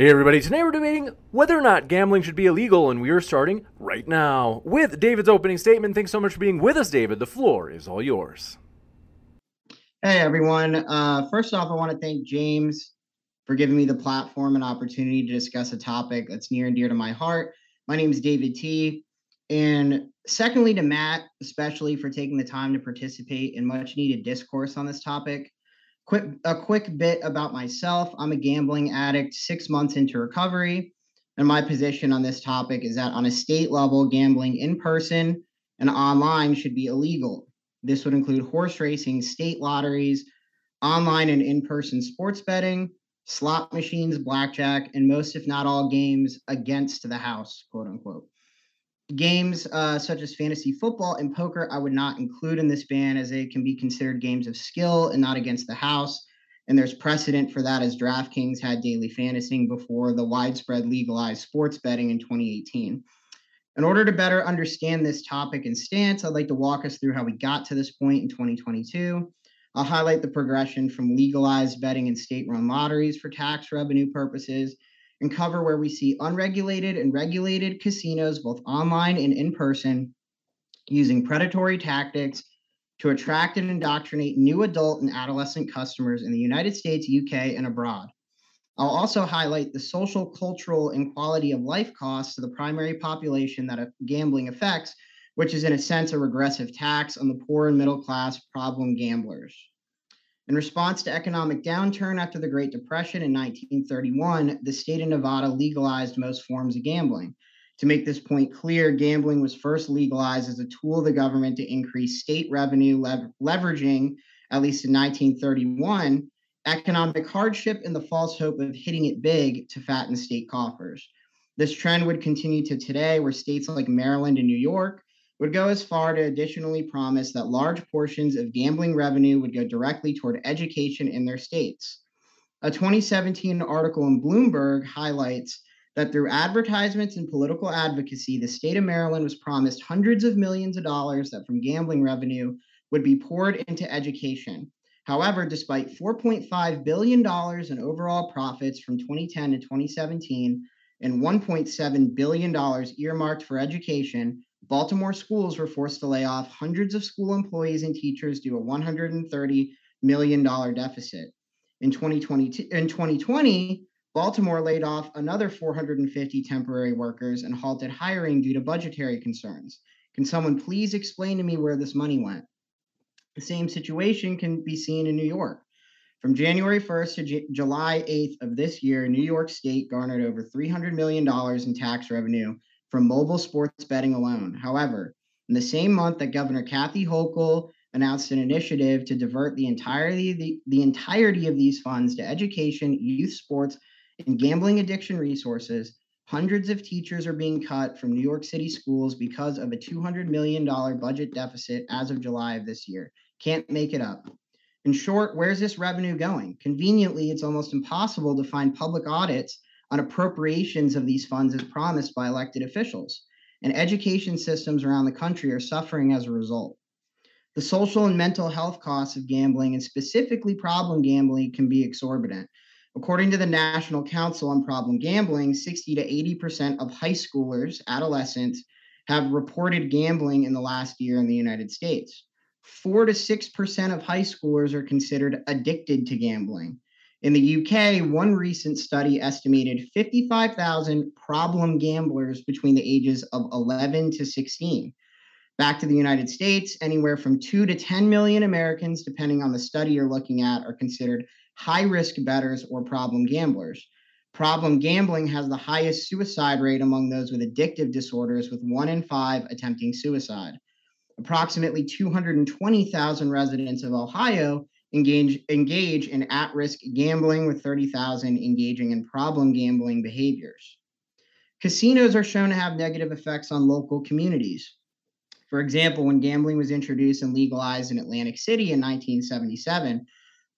Hey everybody, today we're debating whether or not gambling should be illegal, and we are starting right now with David's opening statement. Thanks so much for being with us, David. The floor is all yours. Hey everyone. Uh, first off, I want to thank James for giving me the platform and opportunity to discuss a topic that's near and dear to my heart. My name is David T. And secondly, to Matt, especially for taking the time to participate in much needed discourse on this topic. Quick, a quick bit about myself. I'm a gambling addict, six months into recovery. And my position on this topic is that on a state level, gambling in person and online should be illegal. This would include horse racing, state lotteries, online and in person sports betting, slot machines, blackjack, and most, if not all, games against the house, quote unquote. Games uh, such as fantasy football and poker, I would not include in this ban as they can be considered games of skill and not against the house. And there's precedent for that as DraftKings had daily fantasy before the widespread legalized sports betting in 2018. In order to better understand this topic and stance, I'd like to walk us through how we got to this point in 2022. I'll highlight the progression from legalized betting and state run lotteries for tax revenue purposes and cover where we see unregulated and regulated casinos, both online and in person, using predatory tactics to attract and indoctrinate new adult and adolescent customers in the United States, UK, and abroad. I'll also highlight the social, cultural, and quality of life costs to the primary population that gambling affects, which is, in a sense, a regressive tax on the poor and middle class problem gamblers. In response to economic downturn after the Great Depression in 1931, the state of Nevada legalized most forms of gambling. To make this point clear, gambling was first legalized as a tool of the government to increase state revenue, lev- leveraging, at least in 1931, economic hardship and the false hope of hitting it big to fatten state coffers. This trend would continue to today, where states like Maryland and New York would go as far to additionally promise that large portions of gambling revenue would go directly toward education in their states. A 2017 article in Bloomberg highlights that through advertisements and political advocacy, the state of Maryland was promised hundreds of millions of dollars that from gambling revenue would be poured into education. However, despite $4.5 billion in overall profits from 2010 to 2017 and $1.7 billion earmarked for education, Baltimore schools were forced to lay off hundreds of school employees and teachers due to a $130 million deficit. In 2020, in 2020, Baltimore laid off another 450 temporary workers and halted hiring due to budgetary concerns. Can someone please explain to me where this money went? The same situation can be seen in New York. From January 1st to J- July 8th of this year, New York State garnered over $300 million in tax revenue from mobile sports betting alone. However, in the same month that Governor Kathy Hochul announced an initiative to divert the entirety the, the entirety of these funds to education, youth sports, and gambling addiction resources, hundreds of teachers are being cut from New York City schools because of a $200 million budget deficit as of July of this year. Can't make it up. In short, where's this revenue going? Conveniently, it's almost impossible to find public audits on appropriations of these funds as promised by elected officials. And education systems around the country are suffering as a result. The social and mental health costs of gambling, and specifically problem gambling, can be exorbitant. According to the National Council on Problem Gambling, 60 to 80% of high schoolers, adolescents, have reported gambling in the last year in the United States. 4 to 6% of high schoolers are considered addicted to gambling. In the UK, one recent study estimated 55,000 problem gamblers between the ages of 11 to 16. Back to the United States, anywhere from 2 to 10 million Americans, depending on the study you're looking at, are considered high risk bettors or problem gamblers. Problem gambling has the highest suicide rate among those with addictive disorders, with one in five attempting suicide. Approximately 220,000 residents of Ohio engage, engage in at risk gambling, with 30,000 engaging in problem gambling behaviors. Casinos are shown to have negative effects on local communities. For example, when gambling was introduced and legalized in Atlantic City in 1977,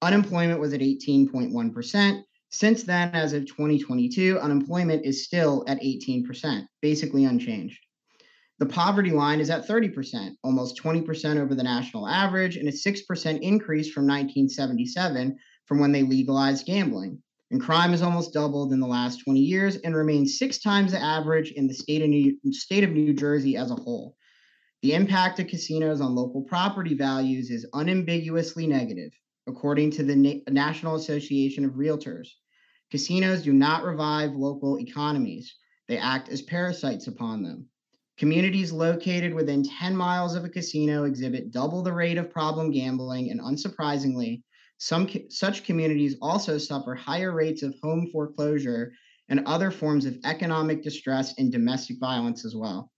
unemployment was at 18.1%. Since then, as of 2022, unemployment is still at 18%, basically unchanged. The poverty line is at 30%, almost 20% over the national average, and a 6% increase from 1977 from when they legalized gambling. And crime has almost doubled in the last 20 years and remains six times the average in the state of New, state of New Jersey as a whole. The impact of casinos on local property values is unambiguously negative, according to the Na- National Association of Realtors. Casinos do not revive local economies, they act as parasites upon them. Communities located within 10 miles of a casino exhibit double the rate of problem gambling, and unsurprisingly, some such communities also suffer higher rates of home foreclosure and other forms of economic distress and domestic violence as well.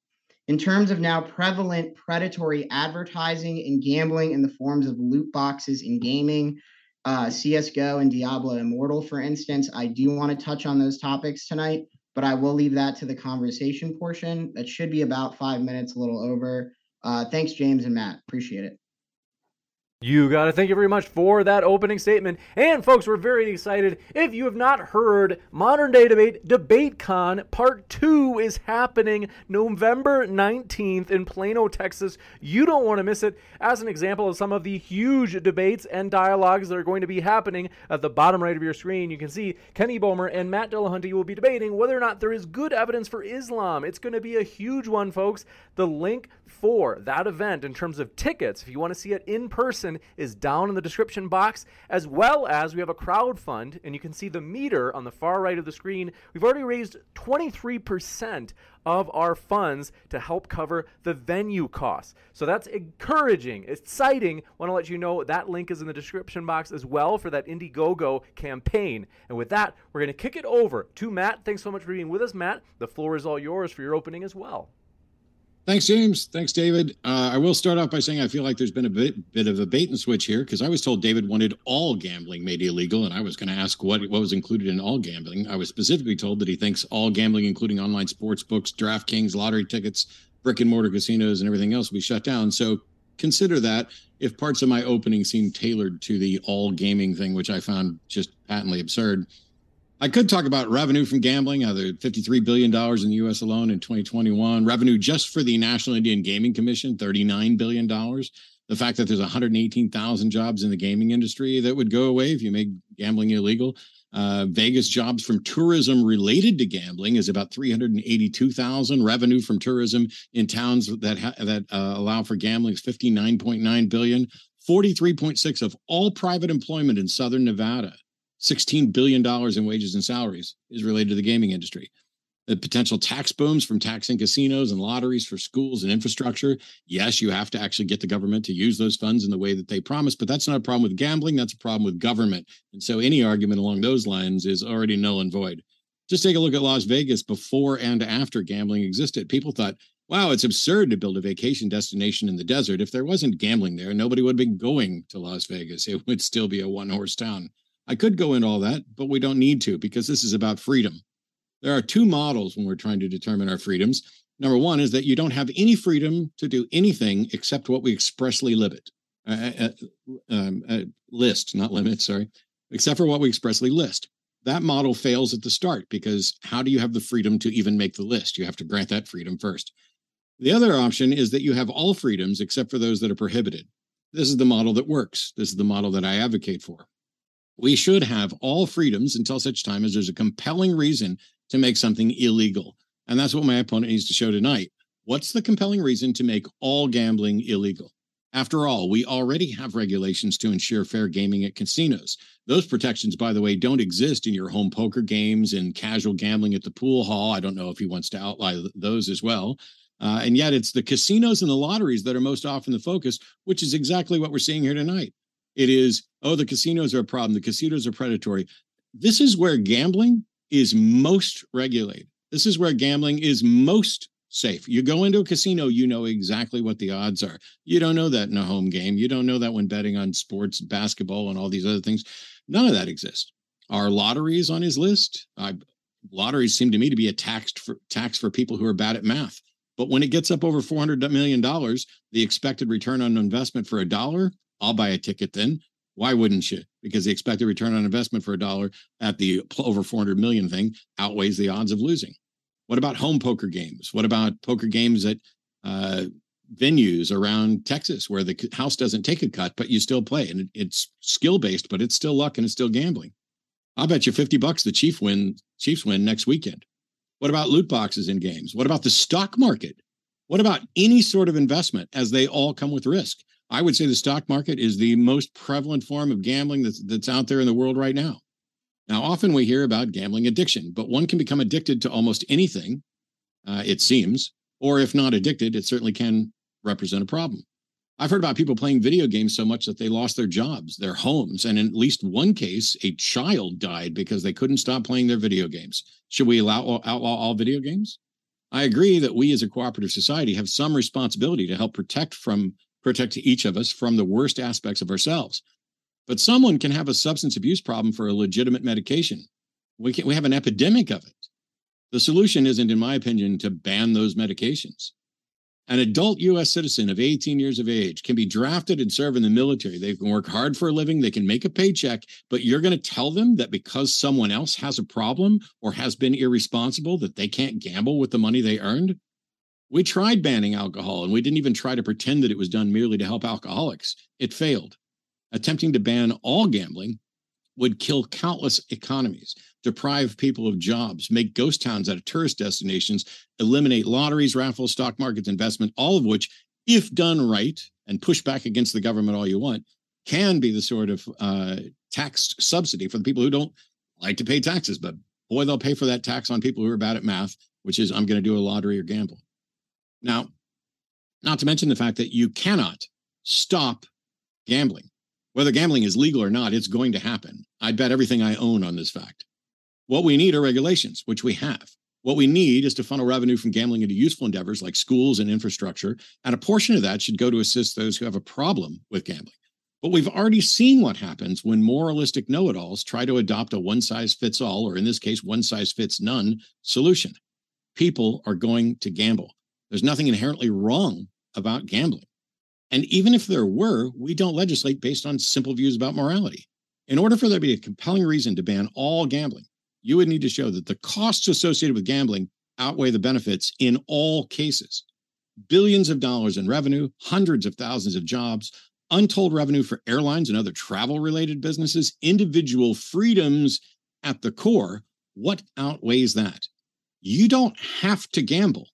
In terms of now prevalent predatory advertising and gambling in the forms of loot boxes in gaming, uh, CSGO and Diablo Immortal, for instance, I do want to touch on those topics tonight but I will leave that to the conversation portion. That should be about five minutes, a little over. Uh, thanks, James and Matt. Appreciate it. You got to thank you very much for that opening statement. And folks, we're very excited. If you have not heard Modern Day Debate DebateCon Part 2 is happening November 19th in Plano, Texas. You don't want to miss it. As an example of some of the huge debates and dialogues that are going to be happening at the bottom right of your screen, you can see Kenny Bomer and Matt Dillahunty will be debating whether or not there is good evidence for Islam. It's going to be a huge one, folks. The link for that event in terms of tickets, if you want to see it in person, is down in the description box, as well as we have a crowd fund, and you can see the meter on the far right of the screen. We've already raised 23% of our funds to help cover the venue costs. So that's encouraging, exciting. Want to let you know that link is in the description box as well for that Indiegogo campaign. And with that, we're going to kick it over to Matt. Thanks so much for being with us, Matt. The floor is all yours for your opening as well. Thanks, James. Thanks, David. Uh, I will start off by saying I feel like there's been a bit, bit of a bait and switch here because I was told David wanted all gambling made illegal, and I was going to ask what what was included in all gambling. I was specifically told that he thinks all gambling, including online sports books, DraftKings, lottery tickets, brick and mortar casinos, and everything else, will be shut down. So consider that if parts of my opening seem tailored to the all gaming thing, which I found just patently absurd. I could talk about revenue from gambling, the $53 billion in the US alone in 2021. Revenue just for the National Indian Gaming Commission, $39 billion. The fact that there's 118,000 jobs in the gaming industry that would go away if you make gambling illegal. Uh, Vegas jobs from tourism related to gambling is about 382,000. Revenue from tourism in towns that ha- that uh, allow for gambling is 59.9 billion. 43.6 of all private employment in southern Nevada $16 billion in wages and salaries is related to the gaming industry. The potential tax booms from taxing casinos and lotteries for schools and infrastructure. Yes, you have to actually get the government to use those funds in the way that they promise, but that's not a problem with gambling. That's a problem with government. And so any argument along those lines is already null and void. Just take a look at Las Vegas before and after gambling existed. People thought, wow, it's absurd to build a vacation destination in the desert. If there wasn't gambling there, nobody would have been going to Las Vegas. It would still be a one horse town. I could go into all that, but we don't need to because this is about freedom. There are two models when we're trying to determine our freedoms. Number one is that you don't have any freedom to do anything except what we expressly limit, uh, uh, um, uh, list, not limit, sorry, except for what we expressly list. That model fails at the start because how do you have the freedom to even make the list? You have to grant that freedom first. The other option is that you have all freedoms except for those that are prohibited. This is the model that works. This is the model that I advocate for. We should have all freedoms until such time as there's a compelling reason to make something illegal. And that's what my opponent needs to show tonight. What's the compelling reason to make all gambling illegal? After all, we already have regulations to ensure fair gaming at casinos. Those protections, by the way, don't exist in your home poker games and casual gambling at the pool hall. I don't know if he wants to outline those as well. Uh, and yet, it's the casinos and the lotteries that are most often the focus, which is exactly what we're seeing here tonight. It is, oh, the casinos are a problem. The casinos are predatory. This is where gambling is most regulated. This is where gambling is most safe. You go into a casino, you know exactly what the odds are. You don't know that in a home game. You don't know that when betting on sports, basketball, and all these other things. None of that exists. Are lotteries on his list? I, lotteries seem to me to be a tax for tax for people who are bad at math. But when it gets up over four hundred million dollars, the expected return on investment for a dollar, I'll buy a ticket then. Why wouldn't you? Because the expected return on investment for a dollar at the over 400 million thing outweighs the odds of losing. What about home poker games? What about poker games at uh, venues around Texas where the house doesn't take a cut, but you still play and it's skill based, but it's still luck and it's still gambling. I'll bet you 50 bucks the Chief win, Chiefs win next weekend. What about loot boxes in games? What about the stock market? What about any sort of investment as they all come with risk? I would say the stock market is the most prevalent form of gambling that's, that's out there in the world right now. Now, often we hear about gambling addiction, but one can become addicted to almost anything, uh, it seems, or if not addicted, it certainly can represent a problem. I've heard about people playing video games so much that they lost their jobs, their homes, and in at least one case, a child died because they couldn't stop playing their video games. Should we allow outlaw all video games? I agree that we as a cooperative society have some responsibility to help protect from protect each of us from the worst aspects of ourselves. But someone can have a substance abuse problem for a legitimate medication. We can we have an epidemic of it. The solution isn't, in my opinion, to ban those medications. An adult U.S. citizen of 18 years of age can be drafted and serve in the military. They can work hard for a living, they can make a paycheck, but you're going to tell them that because someone else has a problem or has been irresponsible, that they can't gamble with the money they earned? We tried banning alcohol and we didn't even try to pretend that it was done merely to help alcoholics. It failed attempting to ban all gambling would kill countless economies, deprive people of jobs, make ghost towns out of tourist destinations, eliminate lotteries, raffles, stock markets, investment, all of which, if done right and push back against the government all you want, can be the sort of uh, tax subsidy for the people who don't like to pay taxes. But boy, they'll pay for that tax on people who are bad at math, which is I'm going to do a lottery or gamble. Now, not to mention the fact that you cannot stop gambling. Whether gambling is legal or not, it's going to happen. I'd bet everything I own on this fact. What we need are regulations, which we have. What we need is to funnel revenue from gambling into useful endeavors like schools and infrastructure, and a portion of that should go to assist those who have a problem with gambling. But we've already seen what happens when moralistic know it alls try to adopt a one size fits all, or in this case, one size fits none solution. People are going to gamble. There's nothing inherently wrong about gambling. And even if there were, we don't legislate based on simple views about morality. In order for there to be a compelling reason to ban all gambling, you would need to show that the costs associated with gambling outweigh the benefits in all cases. Billions of dollars in revenue, hundreds of thousands of jobs, untold revenue for airlines and other travel related businesses, individual freedoms at the core. What outweighs that? You don't have to gamble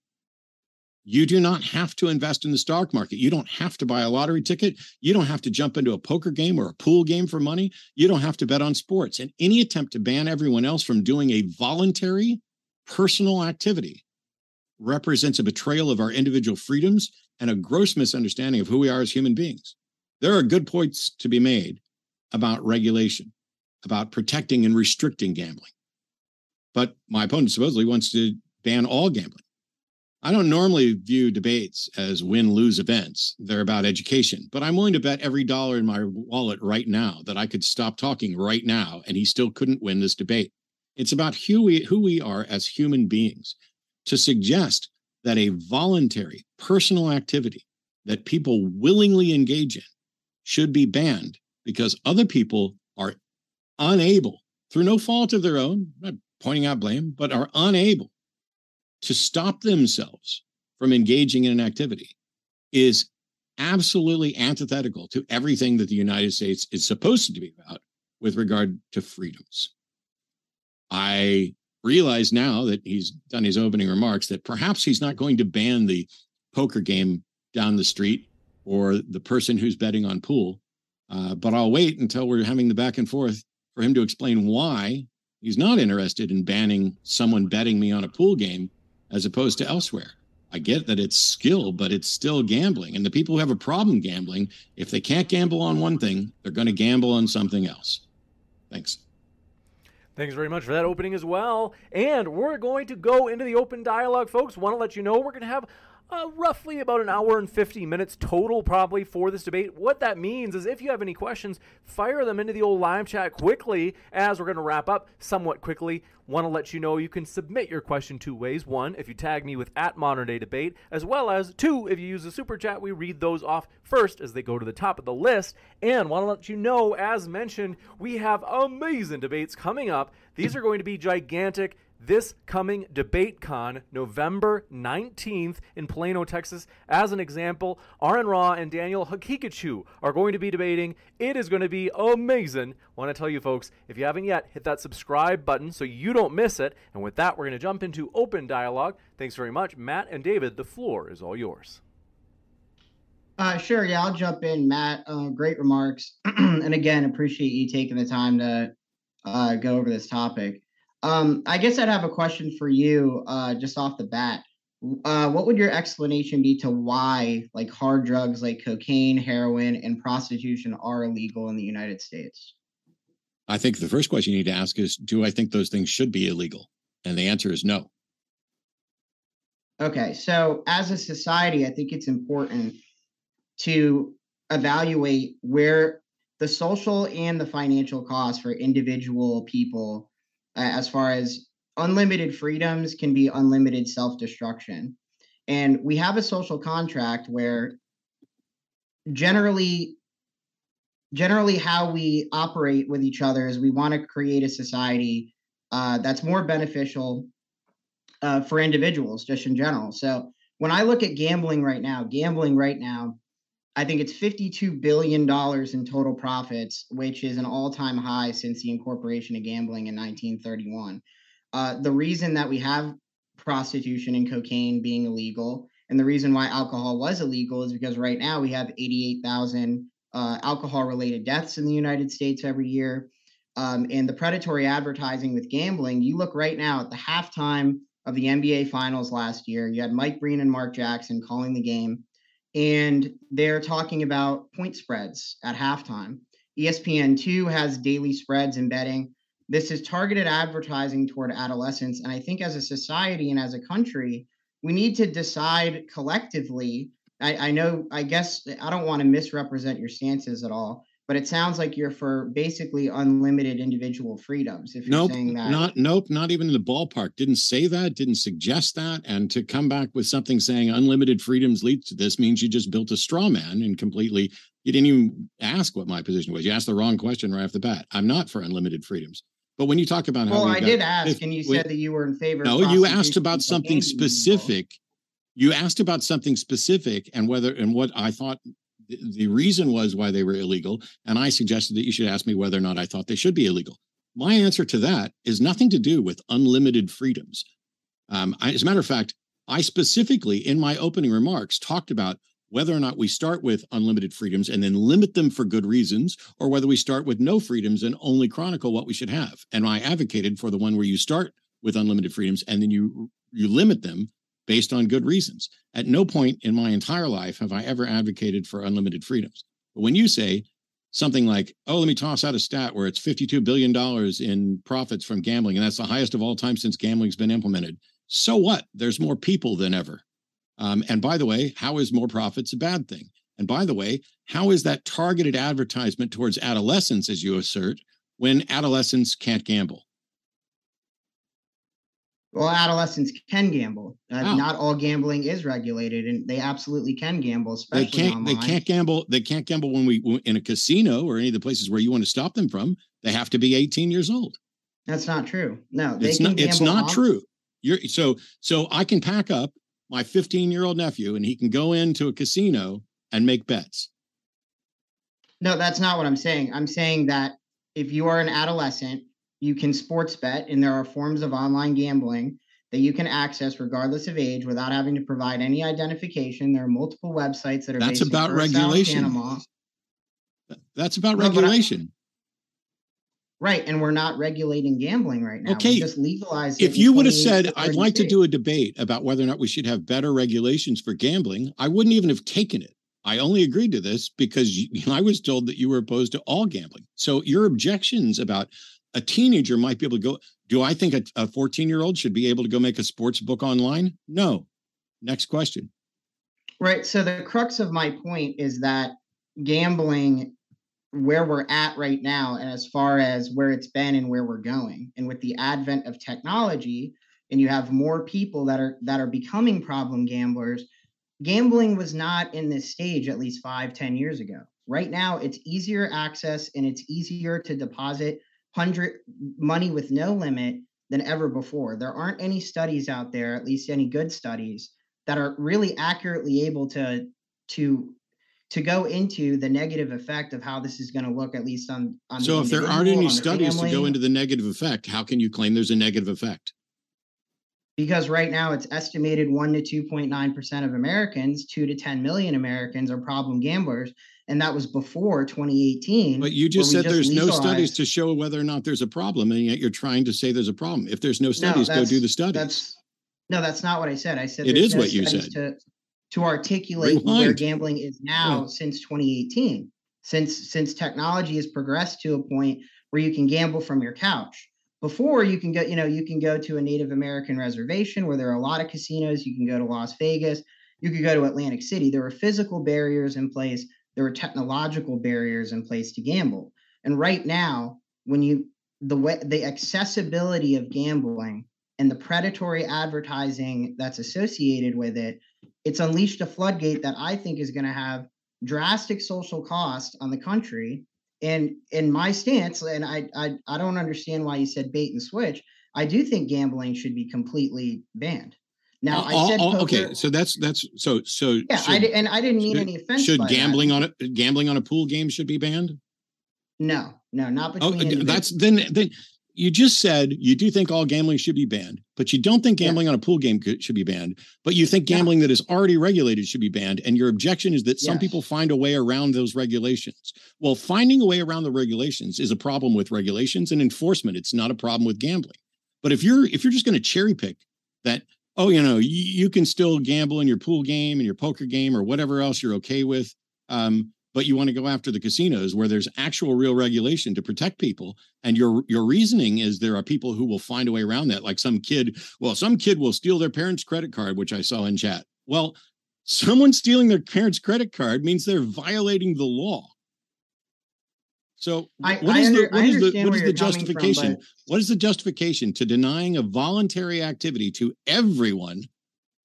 you do not have to invest in the stock market. You don't have to buy a lottery ticket. You don't have to jump into a poker game or a pool game for money. You don't have to bet on sports. And any attempt to ban everyone else from doing a voluntary personal activity represents a betrayal of our individual freedoms and a gross misunderstanding of who we are as human beings. There are good points to be made about regulation, about protecting and restricting gambling. But my opponent supposedly wants to ban all gambling. I don't normally view debates as win lose events. They're about education, but I'm willing to bet every dollar in my wallet right now that I could stop talking right now and he still couldn't win this debate. It's about who we, who we are as human beings. To suggest that a voluntary personal activity that people willingly engage in should be banned because other people are unable, through no fault of their own, not pointing out blame, but are unable to stop themselves from engaging in an activity is absolutely antithetical to everything that the United States is supposed to be about, with regard to freedoms. I realize now that he's done his opening remarks that perhaps he's not going to ban the poker game down the street or the person who's betting on pool. Uh, but I'll wait until we're having the back and forth for him to explain why he's not interested in banning someone betting me on a pool game as opposed to elsewhere. I get that it's skill, but it's still gambling. And the people who have a problem gambling, if they can't gamble on one thing, they're going to gamble on something else. Thanks. Thanks very much for that opening as well. And we're going to go into the open dialogue, folks. Want to let you know we're going to have uh, roughly about an hour and 50 minutes total, probably, for this debate. What that means is if you have any questions, fire them into the old live chat quickly as we're going to wrap up somewhat quickly. Want to let you know you can submit your question two ways. One, if you tag me with at Modern Day Debate, as well as two, if you use the super chat, we read those off first as they go to the top of the list. And want to let you know, as mentioned, we have amazing debates coming up. These are going to be gigantic this coming DebateCon, November 19th in Plano, Texas. As an example, Aron Ra and Daniel Haqiqatjou are going to be debating. It is going to be amazing. Want to tell you folks, if you haven't yet, hit that subscribe button so you don't miss it. And with that, we're going to jump into open dialogue. Thanks very much. Matt and David, the floor is all yours. Uh, sure. Yeah, I'll jump in, Matt. Uh, great remarks. and again, appreciate you taking the time to uh, go over this topic. Um, I guess I'd have a question for you, uh, just off the bat. Uh, what would your explanation be to why, like, hard drugs like cocaine, heroin, and prostitution are illegal in the United States? I think the first question you need to ask is Do I think those things should be illegal? And the answer is no. Okay. So, as a society, I think it's important to evaluate where the social and the financial costs for individual people as far as unlimited freedoms can be unlimited self destruction. And we have a social contract where generally generally how we operate with each other is we want to create a society uh, that's more beneficial uh, for individuals just in general so when i look at gambling right now gambling right now I think it's $52 billion in total profits, which is an all time high since the incorporation of gambling in 1931. Uh, the reason that we have prostitution and cocaine being illegal, and the reason why alcohol was illegal is because right now we have 88,000 uh, alcohol related deaths in the United States every year. Um, and the predatory advertising with gambling, you look right now at the halftime of the NBA Finals last year, you had Mike Breen and Mark Jackson calling the game and they're talking about point spreads at halftime. ESPN2 has daily spreads and betting. This is targeted advertising toward adolescents. And I think as a society and as a country, we need to decide collectively. I, I know, I guess I don't want to misrepresent your stances at all, but it sounds like you're for basically unlimited individual freedoms. If you're nope, saying that, not nope, not even in the ballpark. Didn't say that. Didn't suggest that. And to come back with something saying unlimited freedoms leads to this means you just built a straw man and completely. You didn't even ask what my position was. You asked the wrong question right off the bat. I'm not for unlimited freedoms. But when you talk about well, I got, did ask, if, and you said that you were in favor. No, you asked about something specific. You asked about something specific and whether and what I thought the reason was why they were illegal. And I suggested that you should ask me whether or not I thought they should be illegal. My answer to that is nothing to do with unlimited freedoms. Um, I, as a matter of fact, I specifically, in my opening remarks, talked about whether or not we start with unlimited freedoms and then limit them for good reasons, or whether we start with no freedoms and only chronicle what we should have. And I advocated for the one where you start with unlimited freedoms and then you you limit them based on good reasons. At no point in my entire life have I ever advocated for unlimited freedoms. But when you say something like, oh, let me toss out a stat where it's $52 billion in profits from gambling, and that's the highest of all time since gambling's been implemented. So what? There's more people than ever. Um, and by the way, how is more profits a bad thing? And by the way, how is that targeted advertisement towards adolescents, as you assert, when adolescents can't gamble? Well, adolescents can gamble. Uh, Not all gambling is regulated, and they absolutely can gamble. Especially they can't. Online. They can't gamble. They can't gamble when we in a casino or any of the places where you want to stop them from. They have to be 18 years old. That's not true. No, it's not. It's not on- true. You're so so. I can pack up my 15 year old nephew, and he can go into a casino and make bets. No, that's not what I'm saying. I'm saying that if you are an adolescent, you can sports bet, and there are forms of online gambling that you can access regardless of age without having to provide any identification. There are multiple websites that are That's about regulation. Panama. That's about No, but I- regulation. Right, and we're not regulating gambling right now. Okay, we just legalized. it if you would have said i'd like to do a debate about whether or not we should have better regulations for gambling i wouldn't even have taken it i only agreed to this because you, i was told that you were opposed to all gambling so your objections about a teenager might be able to go do i think a 14 year old should be able to go make a sports book online no next question Right. So the crux of my point is that gambling, where we're at right now, and as far as where it's been and where we're going, and with the advent of technology, and you have more people that are that are becoming problem gamblers, gambling was not in this stage at least five, ten years ago. Right now, it's easier access and it's easier to deposit hundred money with no limit than ever before. There aren't any studies out there, at least any good studies, that are really accurately able to to to go into the negative effect of how this is going to look at least on on the so if there aren't any the studies to go into the negative effect how can you claim there's a negative effect? Because right now it's estimated 1 to 2.9% of Americans 2 to 10 million Americans are problem gamblers and that was before 2018 But you just said we there's no studies to show whether or not there's a problem, and yet you're trying to say there's a problem. If there's no No, studies, go do the studies. That's no, that's not what I said. I said it is no what you said. To, to articulate where gambling is now since 2018, since since technology has progressed to a point where you can gamble from your couch. Before you can go, you know, you can go to a Native American reservation where there are a lot of casinos. You can go to Las Vegas. You could go to Atlantic City. There were physical barriers in place. There were technological barriers in place to gamble. And right now, when you the way the accessibility of gambling and the predatory advertising that's associated with it, it's unleashed a floodgate that I think is going to have drastic social cost on the country. And in my stance, and I, I I don't understand why you said bait and switch. I do think gambling should be completely banned. Now I said all- poker, okay, so that's that's so so. yeah, I should, di- and I didn't mean should- any offense. should that. Uh, gambling on a gambling on a pool game should be banned? No, no, not Oh, between. individuals. that's then then you just said you do think all gambling should be banned, but you don't think Yeah. gambling on a pool game could, should be banned. But you think Yeah. gambling that is already regulated should be banned, and your objection is that some Yes. people find a way around those regulations. Well, finding a way around the regulations is a problem with regulations and enforcement. It's not a problem with gambling. But if you're if you're just going to cherry pick that, oh, you know, you, can still gamble in your pool game and your poker game or whatever else you're okay with. Um, but you want to go after the casinos where there's actual real regulation to protect people and your your reasoning is there are people who will find a way around that like some kid well some kid will steal their parents credit card which i saw in chat well someone stealing their parents credit card means they're violating the law so I- what I is under- the what is the what is the you're from, justification? but- what is the justification to denying a voluntary activity to everyone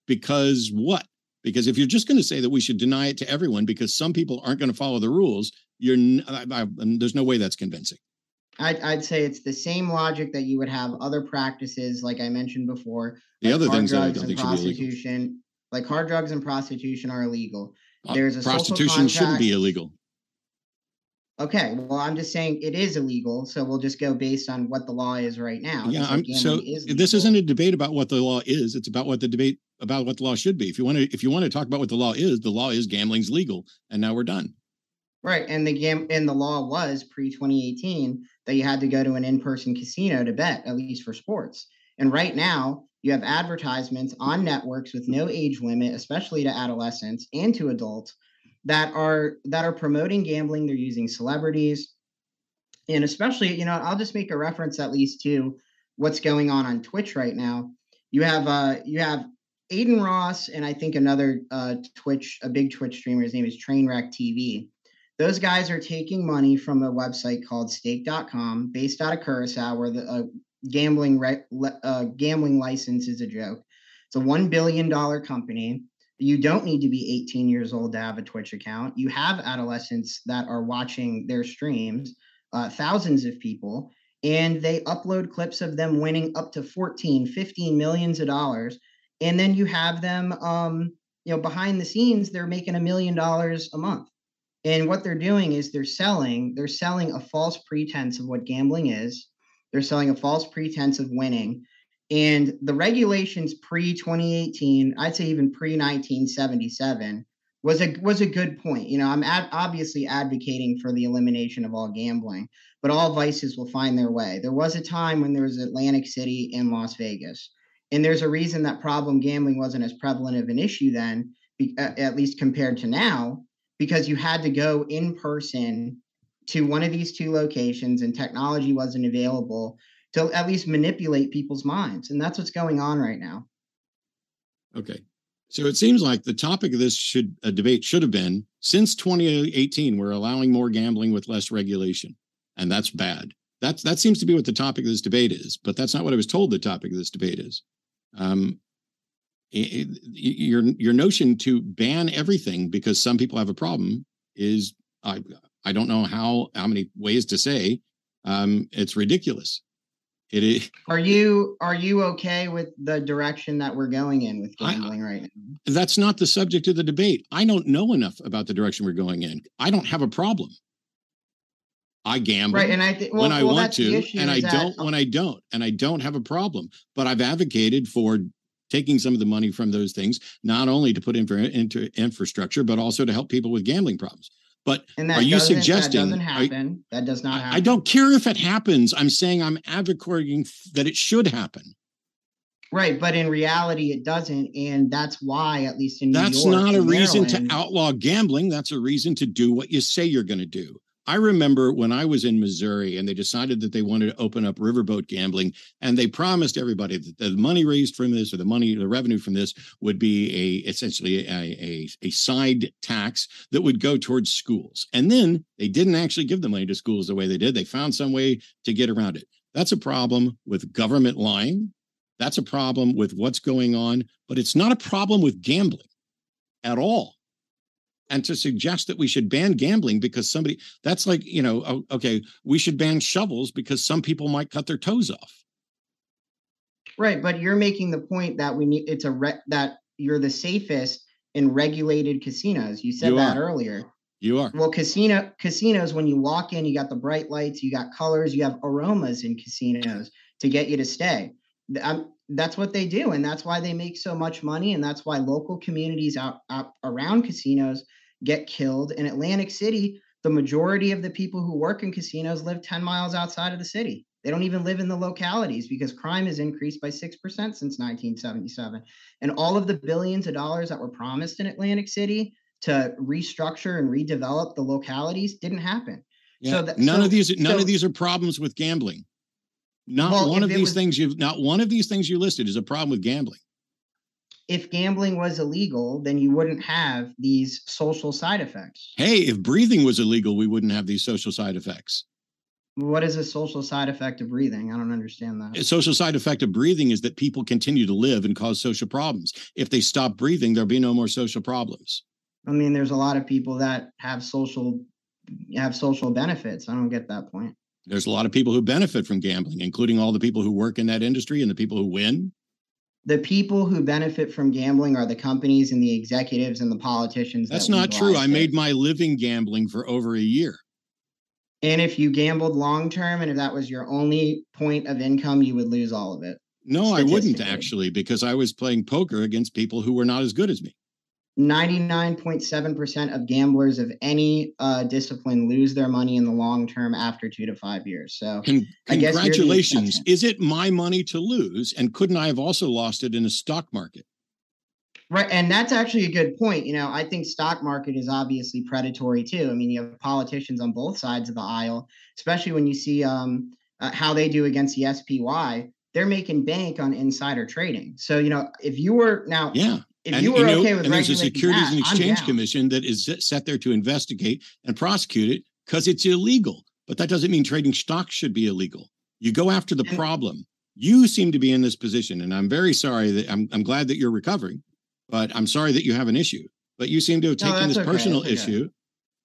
because what? Because if you're just going to say that we should deny it to everyone because some people aren't going to follow the rules you're I, I, there's no way that's convincing. I'd, I'd say it's the same logic that you would have other practices, like I mentioned before. the like other things that i drugs don't and think should be illegal. prostitution, like hard drugs and prostitution are illegal. Uh, There's a prostitution shouldn't be illegal Okay, well, I'm just saying it is illegal, so we'll just go based on what the law is right now. yeah like i'm so is this isn't a debate about what the law is it's about what the debate about what the law should be if you want to if you want to talk about what the law is the law is gambling's legal and now we're done right. And the game and the law was pre 2018 that you had to go to an in person casino to bet, at least for sports. And right now, you have advertisements on networks with no age limit, especially to adolescents and to adults, that are that are promoting gambling. They're using celebrities, and especially, you know, I'll just make a reference at least to what's going on on Twitch right now. You have uh you have Adin Ross and I think another uh Twitch, a big Twitch streamer. His name is Trainwreck TV. Those guys are taking money from a website called Stake.com, based out of Curacao, where the uh, gambling re- uh, gambling license is a joke. It's a one billion dollar company. You don't need to be 18 years old to have a Twitch account. You have adolescents that are watching their streams, uh, thousands of people, and they upload clips of them winning up to 14, 15 millions of dollars. And then you have them, um, you know, behind the scenes, they're making a million dollars a month. And what they're doing is they're selling, they're selling a false pretense of what gambling is. They're selling a false pretense of winning. And the regulations pre 2018, I'd say even pre 1977, was a was a good point. You know, I'm ad- obviously advocating for the elimination of all gambling, but all vices will find their way. There was a time when there was Atlantic City and Las Vegas, and there's a reason that problem gambling wasn't as prevalent of an issue then, be, at least compared to now, because you had to go in person to one of these two locations, and technology wasn't available to at least manipulate people's minds, and that's what's going on right now. Okay. So it seems like the topic of this should a debate should have been since 2018 we're allowing more gambling with less regulation and that's bad. That's that seems to be what the topic of this debate is, but that's not what I was told the topic of this debate is. Um, your your notion to ban everything because some people have a problem is I I don't know how how many ways to say um, it's ridiculous. It is. Are you are you okay with the direction that we're going in with gambling I, right now? That's not the subject of the debate. I don't know enough about the direction we're going in. I don't have a problem. I gamble right, and I th- well, when I well, want to, and I that, don't when I don't, and I don't have a problem. But I've advocated for taking some of the money from those things, not only to put in for into infrastructure, but also to help people with gambling problems. But are you suggesting that doesn't happen? that does not happen. I don't care if it happens. I'm saying I'm advocating that it should happen. Right, but in reality, it doesn't, and that's why, at least in that's York, That's not a reason Maryland, to outlaw gambling. That's a reason to do what you say you're going to do. I remember when I was in Missouri and they decided that they wanted to open up riverboat gambling, and they promised everybody that the money raised from this or the money, the revenue from this would be a essentially a, a, a side tax that would go towards schools. And then they didn't actually give the money to schools the way they did. They found some way to get around it. That's a problem with government lying. That's a problem with what's going on, but it's not a problem with gambling at all and to suggest that we should ban gambling because somebody that's like you know okay we should ban shovels because some people might cut their toes off. Right but you're making the point that we need it's a re- that you're the safest in regulated casinos. You said you that are. earlier. You are. Well casino casinos when you walk in you got the bright lights you got colors you have aromas in casinos to get you to stay. I'm, that's what they do and that's why they make so much money and that's why local communities out, out around casinos get killed. In atlantic city the majority of the people who work in casinos live 10 miles outside of the city. They don't even live in the localities because crime has increased by 6% since 1977 and all of the billions of dollars that were promised in atlantic city to restructure and redevelop the localities didn't happen. Yeah, so that, none so, of these none so, of these are problems with gambling not Well, one of these was- things you've not one of these things you listed is a problem with gambling. if gambling was illegal, then you wouldn't have these social side effects. Hey, if breathing was illegal, we wouldn't have these social side effects. What is a social side effect of breathing? I don't understand that. A social side effect of breathing is that people continue to live and cause social problems. If they stop breathing, there'll be no more social problems. I mean, there's a lot of people that have social have social benefits. I don't get that point. There's a lot of people who benefit from gambling, including all the people who work in that industry and the people who win. The people who benefit from gambling are the companies and the executives and the politicians. That's that not true. I made my living gambling for over a year. And if you gambled long term, and if that was your only point of income, you would lose all of it. No, I wouldn't actually, because I was playing poker against people who were not as good as me. 99.7% of gamblers of any uh, discipline lose their money in the long term after two to five years. So Con- I guess congratulations. Is it my money to lose? And couldn't I have also lost it in a stock market? Right, and that's actually a good point. You know, I think stock market is obviously predatory too. I mean, you have politicians on both sides of the aisle, especially when you see um, uh, how they do against the SPY. They're making bank on insider trading. So, you know, if you were now, Yeah. If and you were know, okay with and there's a Securities that, and Exchange. Commission that is set- there to investigate and prosecute it because it's illegal. But that doesn't mean trading stocks should be illegal. You go after the problem. You seem to be in this position, and I'm very sorry that I'm, I'm glad that you're recovering, but I'm sorry that you have an issue. But you seem to have taken that's this okay, personal okay. issue.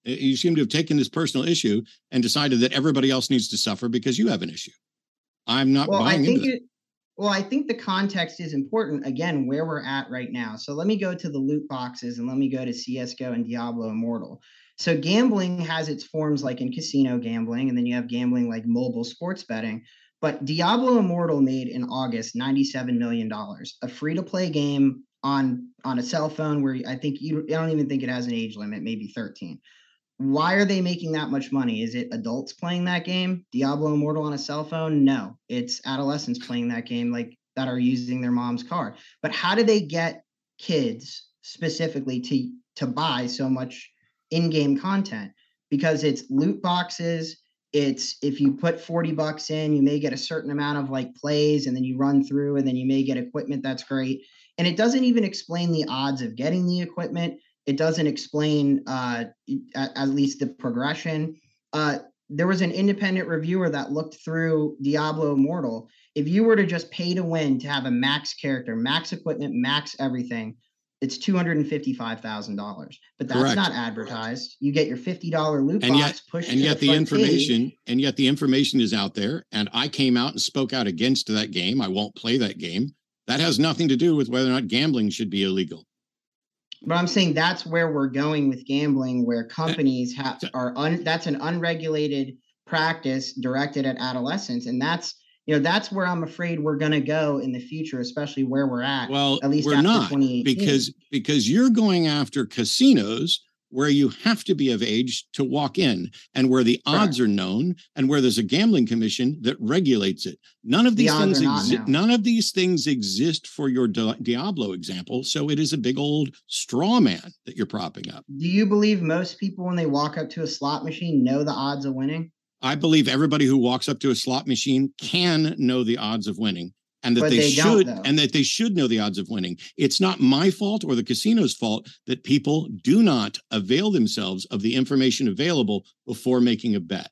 You seem to have taken this personal issue and decided that everybody else needs to suffer because you have an issue. I'm not well, I buying think into it. Well, I think the context is important. Again, where we're at right now. So let me go to the loot boxes and let me go to CS:GO and Diablo Immortal. So gambling has its forms like in casino gambling, and then you have gambling like mobile sports betting. But Diablo Immortal made in August $97 million, a free to play game on on a cell phone where I think you I don't even think it has an age limit, maybe 13. Why are they making that much money? Is it adults playing that game? Diablo Immortal on a cell phone? No, it's adolescents playing that game like that are using their mom's car. But how do they get kids specifically to to buy so much in-game content because it's loot boxes it's if you put 40 bucks in you may get a certain amount of like plays and then you run through and then you may get equipment that's great and it doesn't even explain the odds of getting the equipment it doesn't explain uh, at, least the progression uh, there was an independent reviewer that looked through diablo immortal if you were to just pay to win to have a max character max equipment max everything it's two hundred and fifty-five thousand dollars, but that's Correct. not advertised. You get your fifty dollar loot and box yet, pushed, and yet the, the information, page. and yet the information is out there. And I came out and spoke out against that game. I won't play that game. That has nothing to do with whether or not gambling should be illegal. But I'm saying that's where we're going with gambling, where eh, companies have eh. are un, that's an unregulated practice directed at adolescents, and that's you know that's where i'm afraid we're going to go in the future especially where we're at well at least we're not because because you're going after casinos where you have to be of age to walk in and where the odds are known and where there's a gambling commission that regulates it. None of these the things exi- none of these things exist for your Di- diablo example so it is a big old straw man that you're propping up. Do you believe most people when they walk up to a slot machine know the odds of winning? I believe everybody who walks up to a slot machine can know the odds of winning and that they, they should and that they should know the odds of winning. It's not my fault or the casino's fault that people do not avail themselves of the information available before making a bet.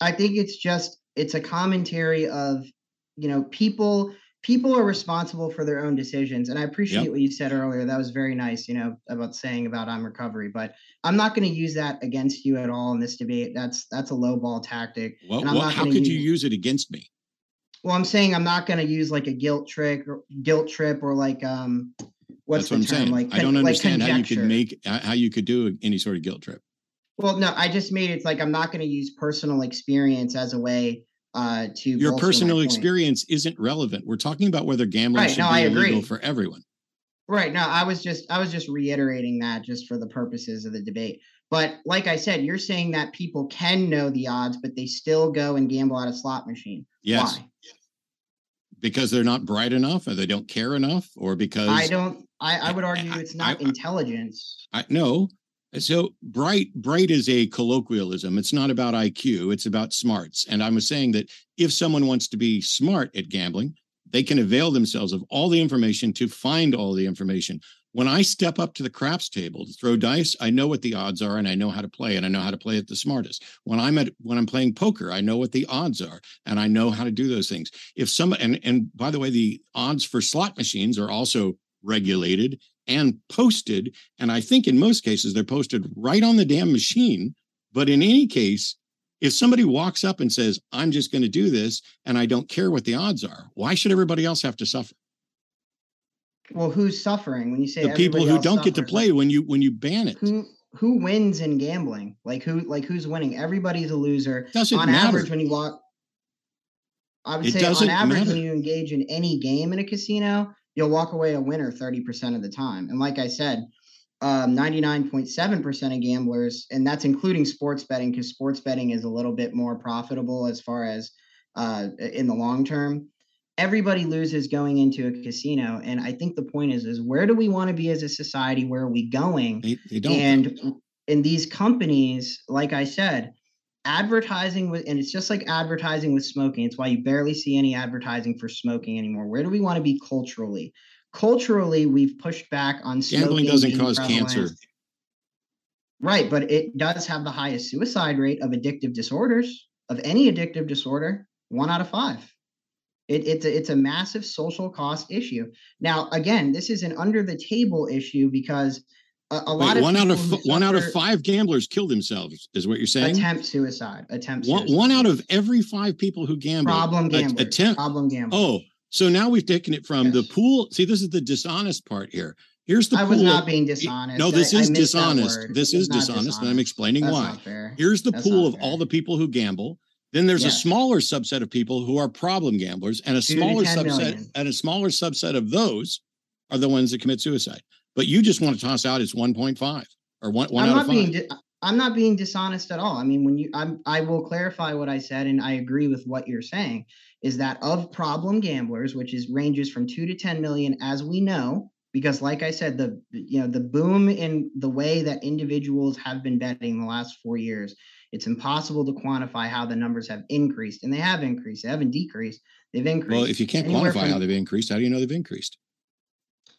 I think it's just it's a commentary of you know people people are responsible for their own decisions and i appreciate yep. what you said earlier that was very nice you know about saying about i'm recovery but i'm not going to use that against you at all in this debate that's that's a low ball tactic well, well how could use, you use it against me well i'm saying i'm not going to use like a guilt trick or guilt trip or like um what's that's the what term like i don't understand like how you could make how you could do any sort of guilt trip well no i just made it's like i'm not going to use personal experience as a way uh, to your personal experience isn't relevant. We're talking about whether gambling right, should no, be I illegal agree. for everyone. Right. No, I was just I was just reiterating that just for the purposes of the debate. But like I said, you're saying that people can know the odds, but they still go and gamble at a slot machine. Yes. Why? Because they're not bright enough, or they don't care enough, or because I don't. I, I would argue it's not I, intelligence. I no. So bright, bright is a colloquialism. It's not about IQ, it's about smarts. And I was saying that if someone wants to be smart at gambling, they can avail themselves of all the information to find all the information. When I step up to the craps table to throw dice, I know what the odds are and I know how to play and I know how to play it the smartest. When I'm at when I'm playing poker, I know what the odds are and I know how to do those things. If some and and by the way, the odds for slot machines are also regulated and posted. And I think in most cases, they're posted right on the damn machine. But in any case, if somebody walks up and says, I'm just going to do this and I don't care what the odds are, why should everybody else have to suffer? Well, who's suffering when you say the people who don't suffers, get to play when you when you ban it? Who who wins in gambling? Like who like who's winning? Everybody's a loser. Doesn't on matter. average when you walk I would it say on average matter. when you engage in any game in a casino, you'll walk away a winner 30% of the time. And like I said, um, 99.7% of gamblers, and that's including sports betting, because sports betting is a little bit more profitable as far as uh, in the long term. Everybody loses going into a casino, and I think the point is: is where do we want to be as a society? Where are we going? They don't. And in these companies, like I said, advertising with and it's just like advertising with smoking. It's why you barely see any advertising for smoking anymore. Where do we want to be culturally? Culturally we've pushed back on gambling doesn't cause cancer. Right but it does have the highest suicide rate of addictive disorders of any addictive disorder one out of five it, it's a, it's a massive social cost issue now again this is an under the table issue because a, a lot Wait, of one out of one out of five gamblers kill themselves is what you're saying attempt suicide attempt one, suicide. one out of every five people who gamble problem gamblers, attempt problem gamblers. oh so now we've taken it from yes. the pool see this is the dishonest part here Here's the I pool. was not being dishonest. No, this I- I is that dishonest. This is not dishonest, and I'm explaining That's why. Here's the That's pool of all the people who gamble. Then there's a smaller subset of people who are problem gamblers, and a smaller subset, million. and a smaller subset of those are the ones that commit suicide. But you just want to toss out it's 1.5 or one, one I'm out not of five. being di- I'm not being dishonest at all. I mean, when you I'm I will clarify what I said, and I agree with what you're saying, is that of problem gamblers, which is ranges from two to 10 million, as we know, because like I said, the you know, the boom in the way that individuals have been betting the last four years, it's impossible to quantify how the numbers have increased. And they have increased, they haven't decreased, they've increased. well, if you can't Anywhere quantify how they've increased, how do you know they've increased?